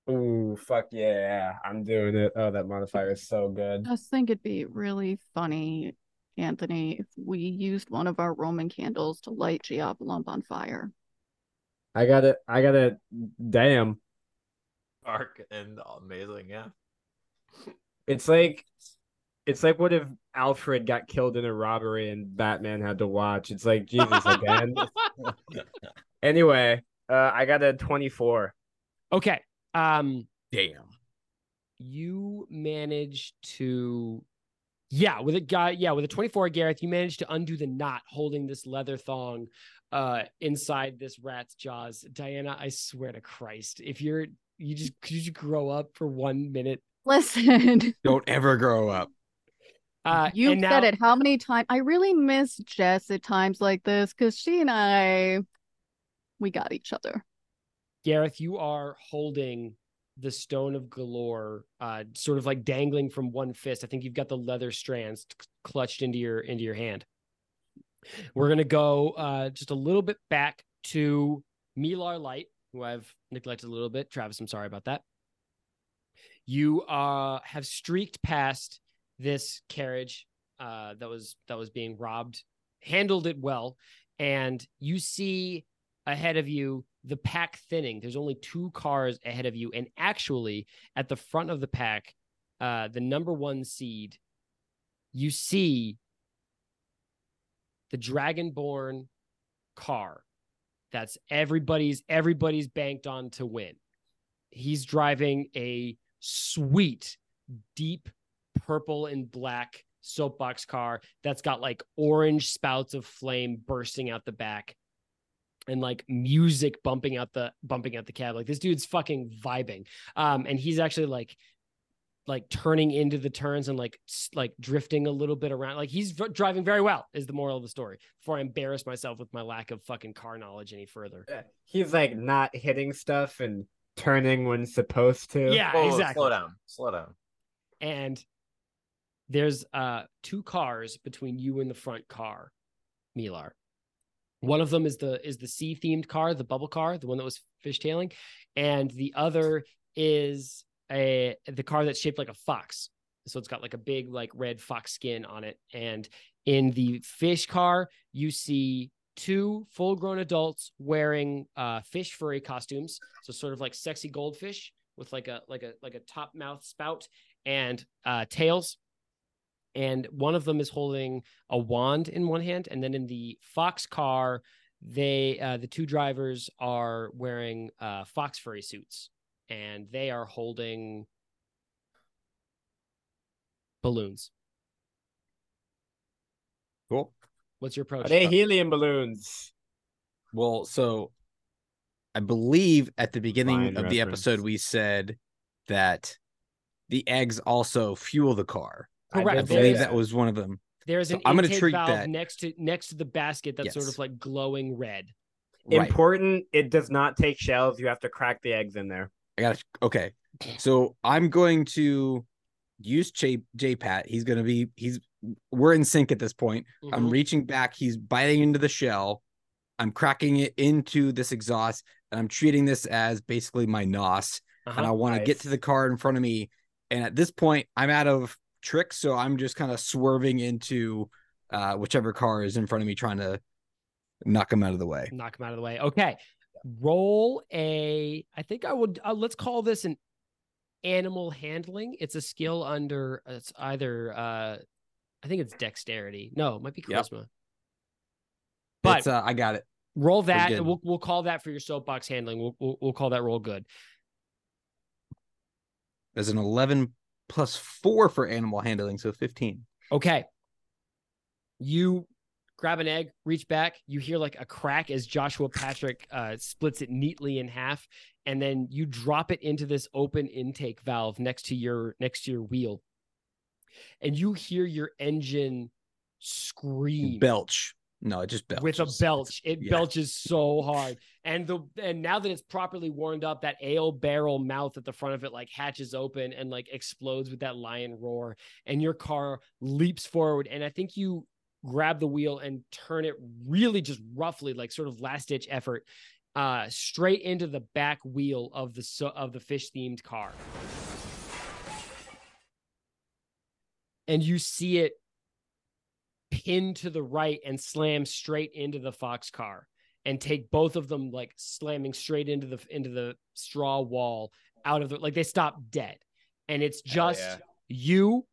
Ooh, fuck yeah! I'm doing it. Oh, that modifier is so good. I just think it'd be really funny, Anthony, if we used one of our Roman candles to light Giabalump on fire. I got it. I got it. Damn. Dark and amazing, yeah. It's like it's like what if Alfred got killed in a robbery and Batman had to watch? It's like Jesus again. (laughs) anyway, uh I got a 24. Okay. Um, Damn. you managed to, yeah, with a guy, yeah, with a twenty-four, Gareth, you managed to undo the knot holding this leather thong, uh, inside this rat's jaws. Dianna, I swear to Christ, if you're, you just could you just grow up for one minute? Listen, (laughs) Don't ever grow up. Uh, you've said now- it how many times? I really miss Jess at times like this because she and I, we got each other. Gareth, you are holding the stone of Golorr, uh, sort of like dangling from one fist. I think you've got the leather strands c- clutched into your into your hand. We're gonna go uh, just a little bit back to Milar Light, who I've neglected a little bit. Travis, I'm sorry about that. You uh, have streaked past this carriage uh, that was that was being robbed, handled it well, and you see ahead of you the pack thinning. There's only two cars ahead of you, and actually at the front of the pack, uh, the number one seed, you see the Dragonborn car. That's everybody's everybody's banked on to win. He's driving a sweet, deep purple and black soapbox car that's got like orange spouts of flame bursting out the back and like music bumping out the bumping out the cab. Like this dude's fucking vibing. Um, and he's actually like like turning into the turns and like like drifting a little bit around. Like he's v- driving very well. Is the moral of the story. Before I embarrass myself with my lack of fucking car knowledge any further. He's like not hitting stuff and turning when supposed to. Yeah, Whoa, exactly. Slow down. Slow down. and there's uh two cars between you and the front car milar one of them is the is the sea themed car the bubble car the one that was fishtailing and the other is a the car that's shaped like a fox So it's got like a big like red fox skin on it. And in the fish car, you see two full-grown adults wearing uh fish furry costumes. So sort of like sexy goldfish with like a like a like a top mouth spout and uh tails. And one of them is holding a wand in one hand, and then in the fox car, they uh the two drivers are wearing uh fox furry suits and they are holding balloons. Cool. What's your approach? Are they helium balloons? Well, so I believe at the beginning Fine of the episode we said that the eggs also fuel the car. I Correct. I believe that was one of them. There's so an I'm gonna intake treat valve that- next to next to the basket that's sort of like glowing red. Right. Important. It does not take shells. You have to crack the eggs in there. I got it. okay. So I'm going to use J J Pat. He's gonna be he's we're in sync at this point. I'm Mhm. reaching back, he's biting into the shell. I'm cracking it into this exhaust, and I'm treating this as basically my NOS. Uh-huh. And I want to get to the car in front of me. And at this point, I'm out of tricks, so I'm just kind of swerving into uh whichever car is in front of me, trying to knock him out of the way. knock him out of the way. Okay. Roll a I think I would uh, let's call this an animal handling. It's a skill under it's either uh I think it's dexterity. No, it might be Yep. charisma. But uh, I got it. roll that and we'll we'll call that for your soapbox handling. We'll we'll, we'll call that roll good. There's an 11 plus four for animal handling, so 15. Okay. You grab an egg, reach back, you hear like a crack as Joshua Patrick uh, splits it neatly in half, and then you drop it into this open intake valve next to your next to your wheel. And you hear your engine scream Belch. No, it just belches. with a belch. It yeah. belches (laughs) so hard. And the and now that it's properly warmed up, that ale barrel mouth at the front of it like hatches open and like explodes with that lion roar. And your car leaps forward. And I think you grab the wheel and turn it really just roughly, like sort of last ditch effort, uh, straight into the back wheel of the so of the fish themed car. And you see it pin to the right and slam straight into the fox car and take both of them like slamming straight into the into the straw wall out of the like they stop dead. And it's just yeah. you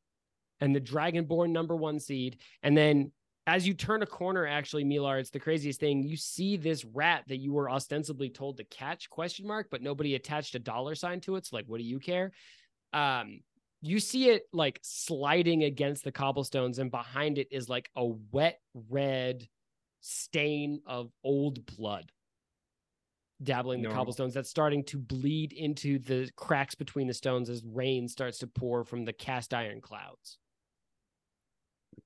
and the dragonborn number one seed. And then as you turn a corner actually milar it's the craziest thing. You see this rat that you were ostensibly told to catch question mark but nobody attached a dollar sign to it. So like what do you care? Um you see it like sliding against the cobblestones and behind it is like a wet red stain of old blood dabbling the No. cobblestones that's starting to bleed into the cracks between the stones as rain starts to pour from the cast iron clouds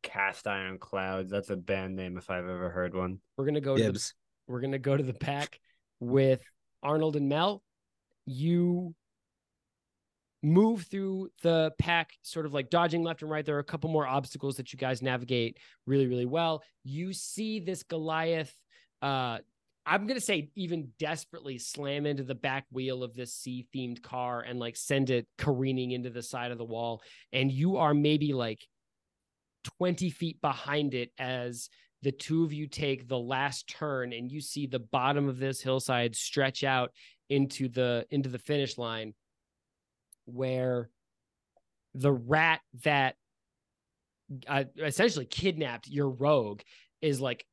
Cast iron clouds. That's a band name if I've ever heard one. we're gonna go to the, we're gonna go to the pack with arnold and mel you move through the pack sort of like dodging left and right. There are a couple more obstacles that you guys navigate really really well. You see this goliath uh i'm gonna say even desperately slam into the back wheel of this sea themed car and like send it careening into the side of the wall and you are maybe like 20 feet behind it as the two of you take the last turn and you see the bottom of this hillside stretch out into the into the finish line where the rat that uh, essentially kidnapped your rogue is like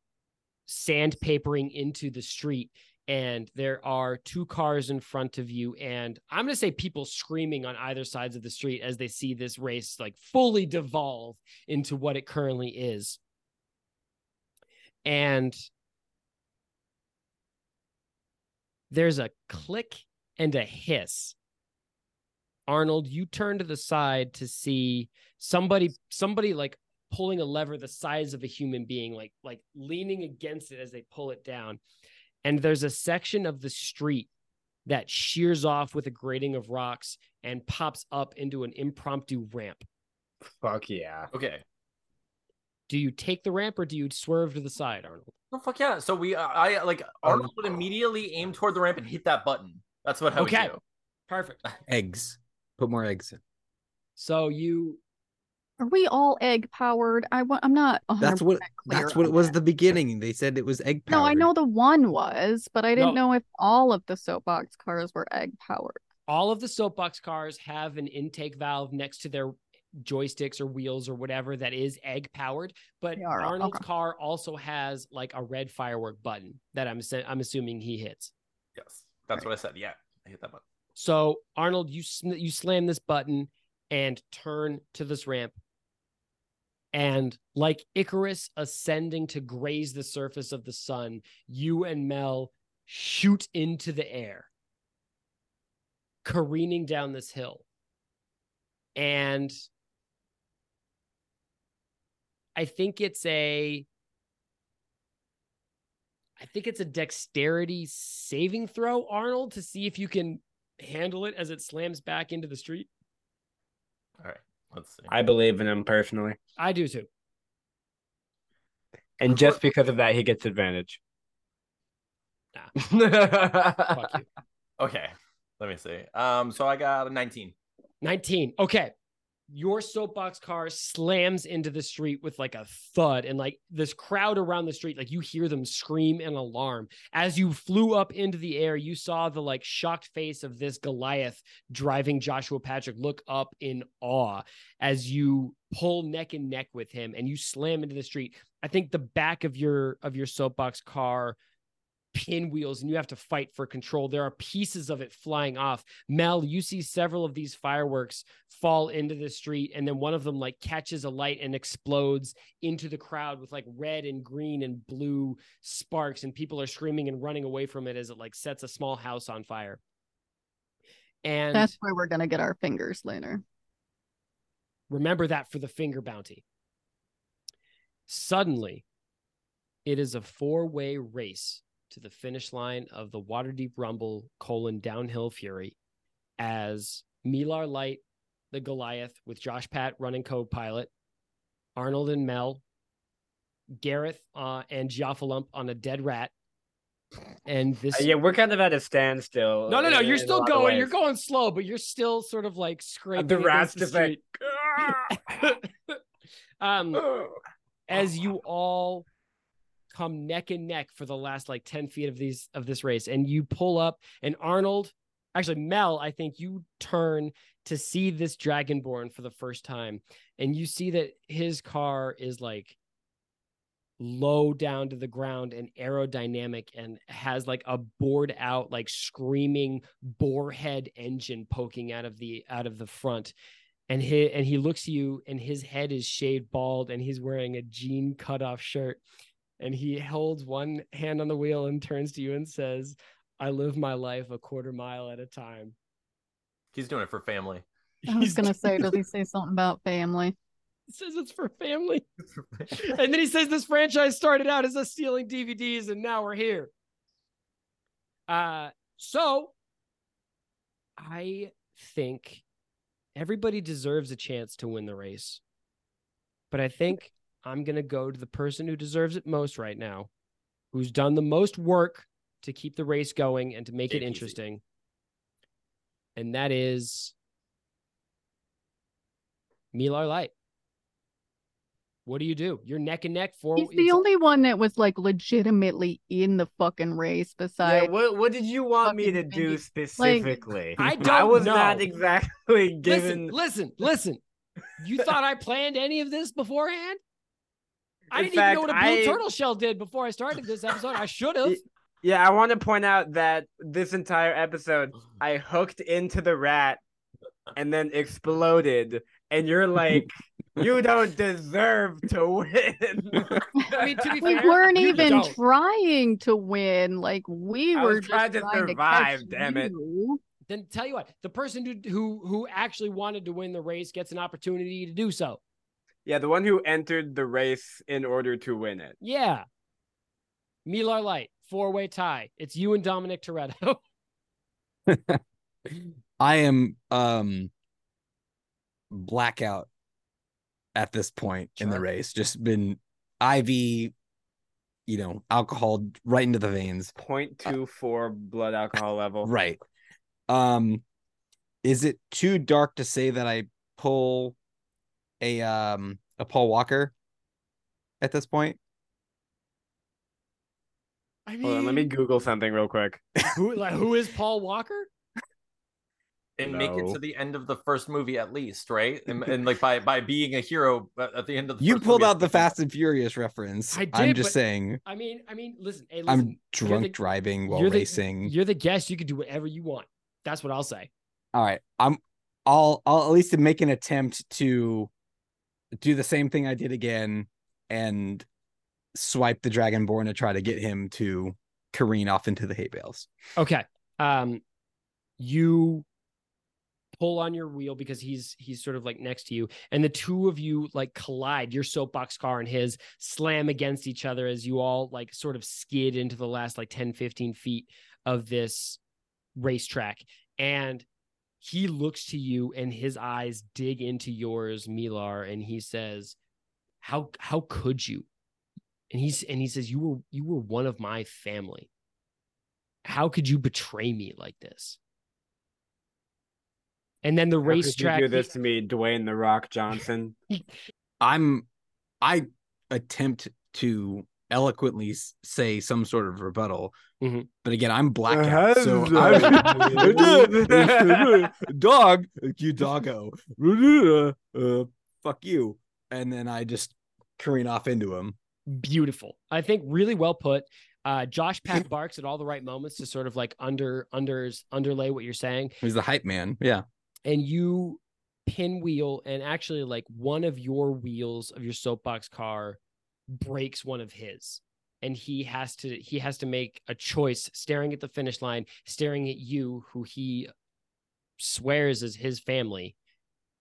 sandpapering into the street and there are two cars in front of you and i'm going to say people screaming on either sides of the street as they see this race like fully devolve into what it currently is. And there's a click and a hiss arnold you turn to the side to see somebody somebody like pulling a lever the size of a human being like like leaning against it as they pull it down and there's a section of the street that shears off with a grating of rocks and pops up into an impromptu ramp Fuck yeah. Okay. do you take the ramp or do you swerve to the side arnold Oh fuck yeah! So we, uh, I like Arnold would immediately aim toward the ramp and hit that button. That's what I would Okay. do. perfect (laughs) Eggs. Put more eggs in. So you Are we all egg powered? I wa- I'm not. 100% That's what clear that's what it was that. the beginning. They said it was egg powered. No, I know the one was, but I didn't No. know if all of the soapbox cars were egg powered. all of the soapbox cars have an intake valve next to their joysticks or wheels or whatever that is egg powered but They are, arnold's okay. car also has like a red firework button that i'm i'm assuming he hits Yes, that's what I said. Yeah, I hit that button. So arnold you you slam this button and turn to this ramp. And like icarus ascending to graze the surface of the sun you and mel shoot into the air careening down this hill. And I think it's a I think it's a dexterity saving throw, Arnold, to see if you can handle it as it slams back into the street. All right, let's see. I believe in him personally. I do too. And just because of that, he gets advantage. (laughs) Fuck you. Okay, let me see. Um, so I got a 19. 19. Okay. Your soapbox car slams into the street with like a thud, and like this crowd around the street, like you hear them scream in alarm. As you flew up into the air, you saw the like shocked face of this Goliath driving Joshua Patrick look up in awe as you pull neck and neck with him and you slam into the street. I think the back of your of your soapbox car pinwheels and you have to fight for control. There are pieces of it flying off. Mel, you see several of these fireworks fall into the street, and then one of them like catches a light and explodes into the crowd with like red and green and blue sparks, and people are screaming and running away from it as it like sets a small house on fire. And That's where we're gonna get our fingers later. Remember that for the finger bounty. Suddenly, it is a four way race to the finish line of the Waterdeep Rumble colon downhill fury as Milar Light, the Goliath, with Josh Pat running co pilot, Arnold and Mel, Gareth uh, and Jafalump on a dead rat. And this Uh, yeah, we're kind of at a standstill. no, no, no. in- You're in still going. You're going slow, but you're still sort of like scraping. The rat's like, (laughs) um, (laughs) as you all come neck and neck for the last like 10 feet of these of this race, and you pull up, and Arnold, actually Mel, I think you turn to see this dragonborn for the first time, and you see that his car is like low down to the ground and aerodynamic and has like a bored out like screaming boar head engine poking out of the out of the front. And he and he looks at you and his head is shaved bald and he's wearing a jean cut off shirt and he holds one hand on the wheel and turns to you and says i live my life a quarter mile at a time He's doing it for family. I was gonna say, does he say something about family? He says (laughs) it's for family. and then he says this franchise started out as us stealing DVDs and now we're here. Uh so I think everybody deserves a chance to win the race. But I think I'm going to go to the person who deserves it most right now, who's done the most work to keep the race going and to make it JPZ. interesting. And that is Milar Light. What do you do? You're neck and neck for He's the only one that was like legitimately in the fucking race Besides, Yeah, besides what what did you want me to do specifically? (laughs) I I don't was know. not exactly given. Listen, listen, listen. You thought I planned any of this beforehand? I didn't fact, even know what a blue I- turtle shell did before I started this episode. I should have. (laughs) Yeah, I want to point out that this entire episode, I hooked into the rat and then exploded, and you're like, (laughs) you don't deserve to win. (laughs) I mean, to be we fair, weren't even don't. trying to win. Like we I were was just trying to trying survive, catch damn it. you. Then tell you what, the person who, who who actually wanted to win the race gets an opportunity to do so. Yeah, the one who entered the race in order to win it. Yeah. Milar Light, four way tie. It's you and Dominic Toretto. (laughs) (laughs) I am um blackout at this point in the race. Just been IV, you know, alcohol right into the veins. 0.24 blood alcohol (laughs) level. Right. Um is it too dark to say that I pull a um a Paul Walker at this point? I mean, Hold on, let me Google something real quick. who like who is Paul Walker? (laughs) and make it to the end of the first movie at least, right? And, (laughs) and like by by being a hero at at the end of the You first pulled movie, out the Fast and Furious reference. I I'm just saying. I mean, I mean, listen, hey, listen, I'm drunk the- driving while you're the- racing. You're the guest. You can do whatever you want. That's what I'll say. All right. I'm I'll I'll at least make an attempt to do the same thing I did again and swipe the Dragonborn to try to get him to careen off into the hay bales. Okay. Um, you pull on your wheel because he's he's sort of like next to you, and the two of you like collide. Your soapbox car and his slam against each other as you all like sort of skid into the last like 10, 15 feet of this racetrack. And he looks to you and his eyes dig into yours, Milar, and he says, How how could you? And he's and he says, You were you were one of my family how could you betray me like this? And then the How could you do this to me, Dwayne the Rock Johnson. (laughs) I'm I attempt to eloquently say some sort of rebuttal, Mhm. but again, I'm blackout. So. I'm (laughs) dog, you doggo, (laughs) uh, fuck you, and then I just careen off into him. beautiful. I think really well put. Uh, Josh Pat (laughs) barks at all the right moments to sort of like under unders underlay what you're saying, He's the hype man. Yeah. and you pinwheel, and actually like one of your wheels of your soapbox car breaks one of his, and he has to he has to make a choice, staring at the finish line, staring at you, who he swears is his family,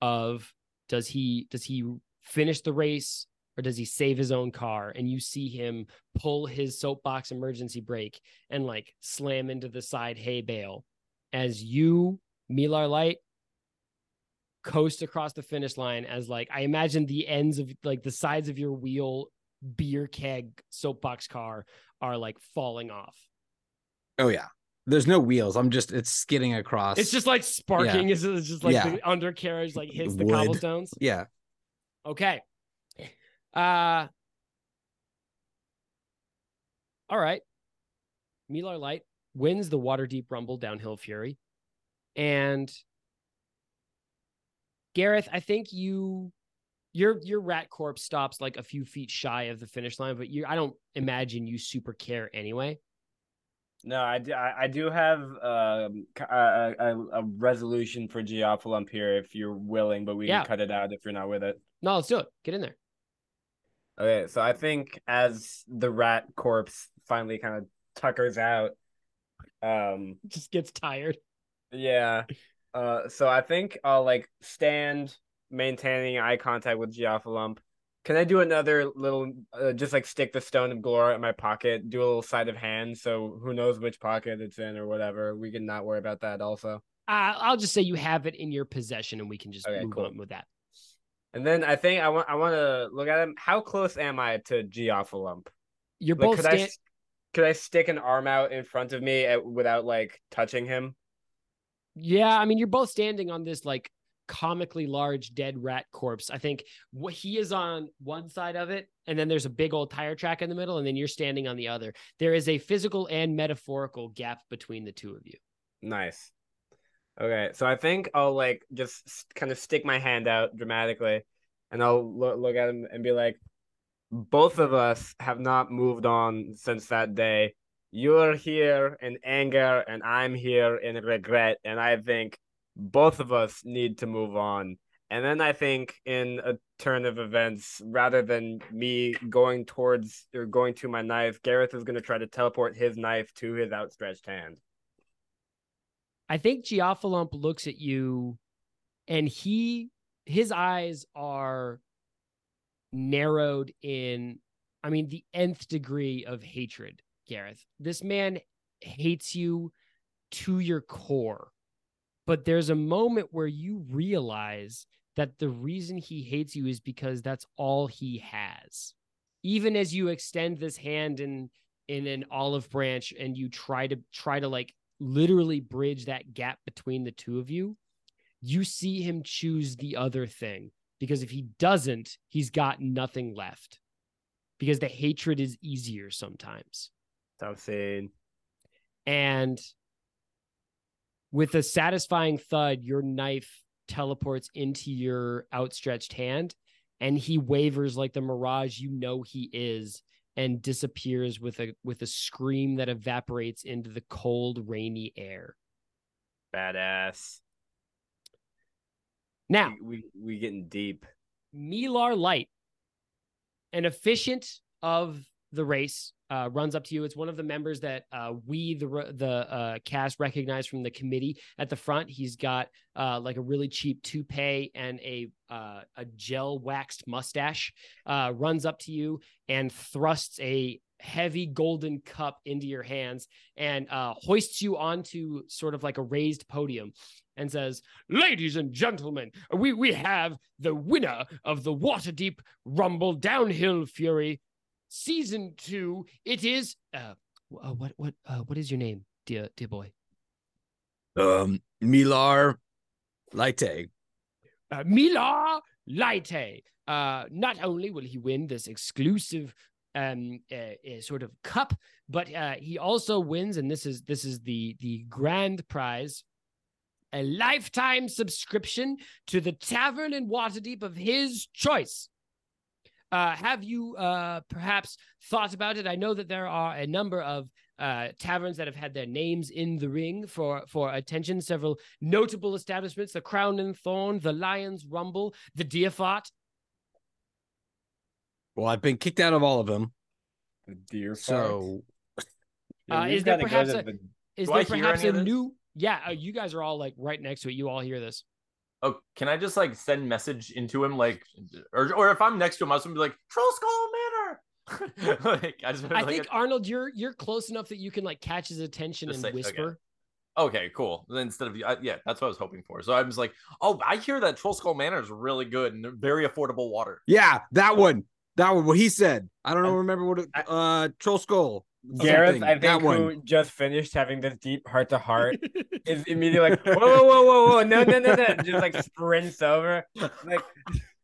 of does he does he finish the race or does he save his own car? And you see him pull his soapbox emergency brake and like slam into the side hay bale as you milar light coast across the finish line as like i imagine the ends of like the sides of your wheel beer keg soapbox car are like falling off Oh yeah. There's no wheels. I'm just it's skidding across. it's just like sparking it's it's just like Yeah. the undercarriage like hits the Wood. cobblestones yeah. Okay. Uh all right. Milar Light wins the Waterdeep Rumble downhill fury. And Gareth, I think you your your rat corpse stops like a few feet shy of the finish line, but you I don't imagine you super care anyway. No, I do, I, do have um, a, a, a resolution for Geoffilump here if you're willing, but we Yeah. can cut it out if you're not with it. No, let's do it. Get in there. Okay, so I think as the rat corpse finally kind of tuckers out, um, Just gets tired. yeah, uh, so I think I'll like stand maintaining eye contact with Geoffilump. Can I do another little, uh, just like stick the stone of Golorr in my pocket, do a little sleight of hand, so who knows which pocket it's in or whatever. We can not worry about that also. Uh, I'll just say you have it in your possession and we can just Okay, move cool. on with that. And then I think I want I want to look at him. How close am I to Geoffilump? You're Like, both could I stand- s- could I stick an arm out in front of me at, without like touching him? Yeah, I mean, you're both standing on this like comically large dead rat corpse. I think he is on one side of it, and then there's a big old tire track in the middle, and then you're standing on the other. There is a physical and metaphorical gap between the two of you. Nice. Okay, so I think I'll like just kind of stick my hand out dramatically, and I'll lo- look at him and be like, "Both of us have not moved on since that day. You're here in anger, and I'm here in regret, and I think both of us need to move on." And then I think in a turn of events, rather than me going towards or going to my knife, Gareth is going to try to teleport his knife to his outstretched hand. I think Geoffilump looks at you and he his eyes are narrowed in I mean the nth degree of hatred, Gareth. This man hates you to your core. But there's a moment where you realize that the reason he hates you is because that's all he has. Even as you extend this hand in in an olive branch and you try to try to like literally bridge that gap between the two of you, you see him choose the other thing because if he doesn't, he's got nothing left. Because the hatred is easier sometimes. Scene. And with a satisfying thud, your knife teleports into your outstretched hand, and he wavers like the mirage you know he is, and disappears with a with a scream that evaporates into the cold, rainy air. Badass. Now, We, we we getting deep. Milar Light, an efficient of the race, uh, runs up to you. It's one of the members that uh, we, the the uh, cast, recognize from the committee at the front. He's got uh, like a really cheap toupee and a uh, a gel waxed mustache. Uh, runs up to you and thrusts a heavy golden cup into your hands and hoists you onto sort of like a raised podium and says, "Ladies and gentlemen, we we have the winner of the Waterdeep Rumble Downhill Fury season two. It is uh, uh what what uh, what is your name, dear dear boy? Um, Milar Laite. Uh, Milar Laite. Uh, not only will he win this exclusive um uh, uh, sort of cup, but uh, he also wins, and this is this is the the grand prize. A lifetime subscription to the tavern in Waterdeep of his choice. Uh, have you uh, perhaps thought about it? I know that there are a number of uh, taverns that have had their names in the ring for for attention. Several notable establishments: the Crown and Thorn, the Lions Rumble, the Deer Fought. Well, I've been kicked out of all of them. The deer So (laughs) Yeah, Uh, is there perhaps a- the- Is Do there I perhaps a new? Yeah, uh, you guys are all like right next to it. You all hear this. Oh, can I just like send message into him like, or or if I'm next to him, I was gonna be like Troll Skull Manor. (laughs) like I just I like, think Arnold, you're you're close enough that you can like catch his attention Just and say- whisper. Okay, cool. Then instead of I, yeah, that's what I was hoping for. So I was like, oh, I hear that Troll Skull Manor is really good and very affordable water. yeah, that one. That one. What he said. I don't know. Remember what? It, uh, Troll Skull. Gareth. I think, who just finished having this deep heart to heart, (laughs) is immediately like, whoa, whoa, whoa, whoa, whoa, no, no, no, no, just like sprints over, like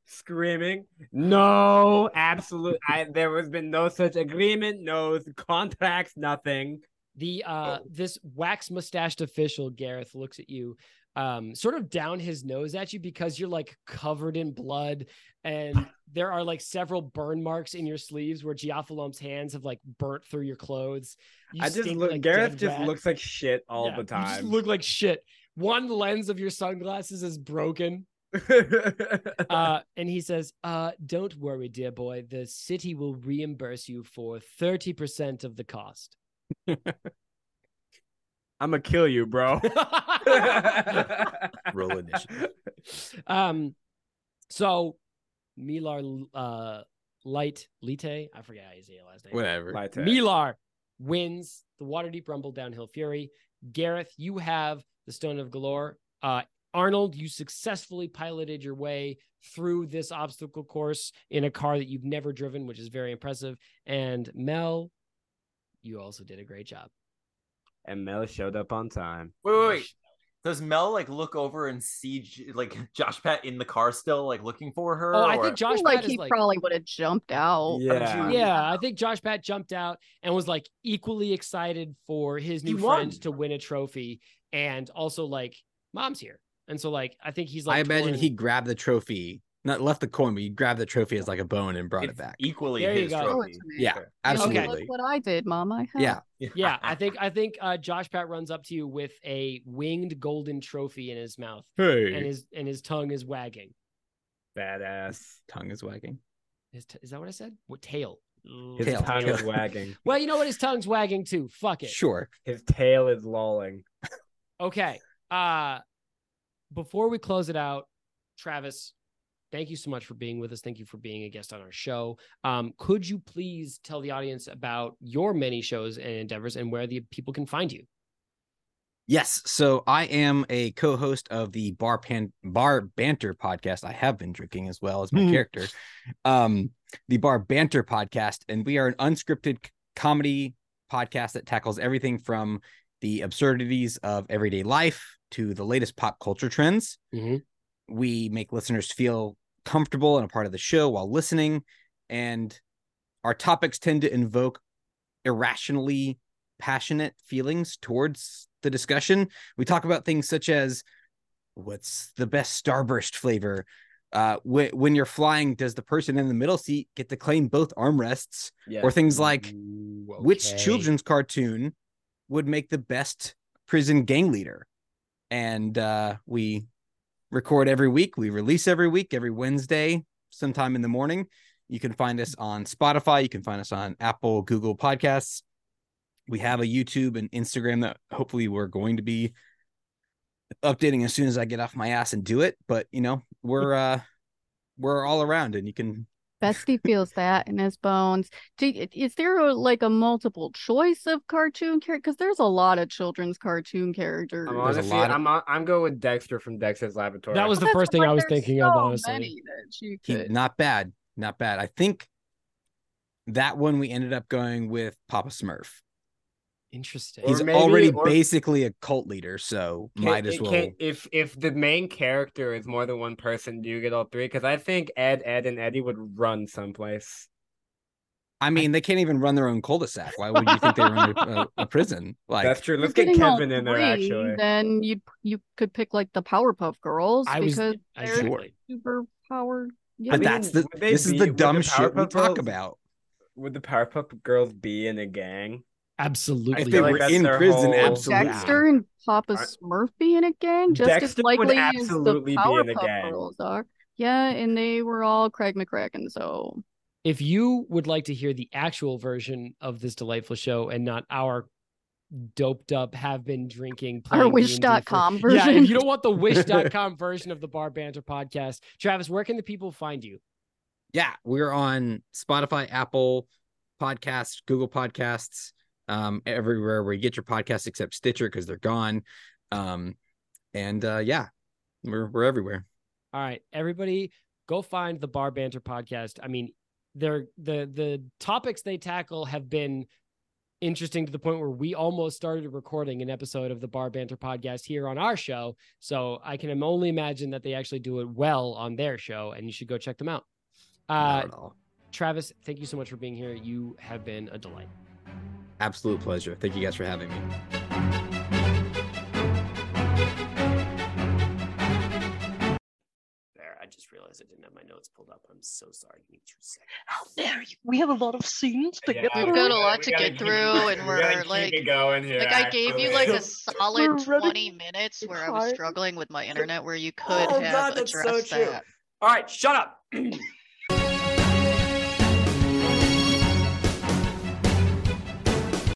screaming, no, absolute. I there has been no such agreement, no contracts, nothing. The uh this wax mustached official Gareth looks at you um sort of down his nose at you because you're like covered in blood and there are like several burn marks in your sleeves where Giafalom's hands have like burnt through your clothes. You I just look. like Gareth just rat. looks like shit all Yeah, the You just time. look like shit. One lens of your sunglasses is broken. (laughs) Uh, and he says, uh, don't worry, dear boy. The city will reimburse you for 30% of the cost. (laughs) I'm gonna kill you, bro. (laughs) Roll initiative. um, so Milar uh Light Lite, I forget how you say your last name. Whatever. Like, Milar wins the Waterdeep Rumble Downhill Fury. Gareth, you have the Stone of Golorr. Uh, Arnold, you successfully piloted your way through this obstacle course in a car that you've never driven, which is very impressive. And Mel, you also did a great job. And Mel showed up on time. Wait, wait, wait. Does Mel like look over and see like (laughs) Josh Pat in the car still, like looking for her? Oh, I or- think Josh feel like Pat is he like probably would have jumped out. Yeah. Yeah, I think Josh Pat jumped out and was like equally excited for his new won. friend to win a trophy and also like mom's here. And so like I think he's like I imagine torn- he grabbed the trophy, not left the coin, but he grabbed the trophy as like a bone and brought it's it back. equally There you his go. Trophy. it to me. Yeah, Hey, look what I did, Mom. I have. Yeah. (laughs) Yeah, I think I think uh Josh Pat runs up to you with a winged golden trophy in his mouth and his and his tongue is wagging. Badass. Tongue is wagging. His t- is that what I said? What tail? His Tail. tongue is (laughs) wagging. Well, you know what? His tongue's wagging too. Fuck it. Sure. His tail is lolling. Okay. Uh before we close it out, Travis, thank you so much for being with us. Thank you for being a guest on our show. Um, could you please tell the audience about your many shows and endeavors and where the people can find you? Yes. So I am a co-host of the Bar Pan Bar Banter podcast. I have been drinking as well as my Mhm. character. Um, the Bar Banter podcast, and we are an unscripted comedy podcast that tackles everything from the absurdities of everyday life to the latest pop culture trends. Mhm. We make listeners feel comfortable and a part of the show while listening. And our topics tend to invoke irrationally passionate feelings towards the discussion. We talk about things such as what's the best Starburst flavor? Uh, wh- when you're flying, does the person in the middle seat get to claim both armrests? Or things like which okay. children's cartoon would make the best prison gang leader? And uh, we record every week. We release every week, every Wednesday, sometime in the morning. You can find us on Spotify. You can find us on Apple, Google Podcasts. We have a YouTube and Instagram that hopefully we're going to be updating as soon as I get off my ass and do it. But you know, we're uh we're all around and you can Bestie feels that in his bones. Do, is there a, like a multiple choice of cartoon character? Because there's a lot of children's cartoon characters. I'm There's a honestly, lot of- I'm uh, I'm going with Dexter from Dexter's Laboratory. That was the That's first thing I was there's thinking of, honestly. many that you he, not bad. Not bad. I think that one we ended up going with Papa Smurf. Interesting. He's maybe- already or- basically a cult leader, so Can- might as well. can- if if the main character is more than one person, do you get all three? Because I think Ed, Edd n Eddy would run someplace. I mean, they can't even run their own cul-de-sac. Why would you think they run a, a prison? Like That's true. Let's get Kevin in there. three, Actually, Then you you could pick like the Powerpuff Girls I was because they're exactly. super powered. Yeah. but mean, that's the would they this is the would the dumb shit we Powerpuff talk about. would the Powerpuff Girls be in a gang? Absolutely. If they like were that's in prison, whole- absolutely. Dexter and Papa Aren't- Smurf be in a gang just as Dexter would likely as the absolutely be Powerpuff. Girls are. Yeah, and they were all Craig McCracken, so if you would like to hear the actual version of this delightful show and not our doped up have been drinking our playing D&D for- Wish.com (laughs) yeah version. if you don't want the wish.com (laughs) version of the bar banter podcast travis where can the people find you Yeah, we're on Spotify, Apple Podcasts, Google Podcasts, um, everywhere where you get your podcast except Stitcher because they're gone. Um, and uh, yeah, we're we're everywhere. all right everybody go find the bar banter podcast. I mean they're the the topics they tackle have been interesting to the point where we almost started recording an episode of the bar banter podcast here on our show. So i can only imagine that they actually do it well on their show and you should go check them out. Uh travis thank you so much for being here. You have been a delight Absolute pleasure. Thank you guys for having me. there i just realized i didn't have my notes pulled up i'm so sorry give me two seconds How dare you? We have a lot of scenes to Yeah, get through. We've got a lot gotta to keep- get through, and we we're like, going here. like I gave you like a (laughs) solid 20 minutes where I was struggling with my internet where you oh could Oh, have God, that's so addressed true. that. all right shut up (clears throat)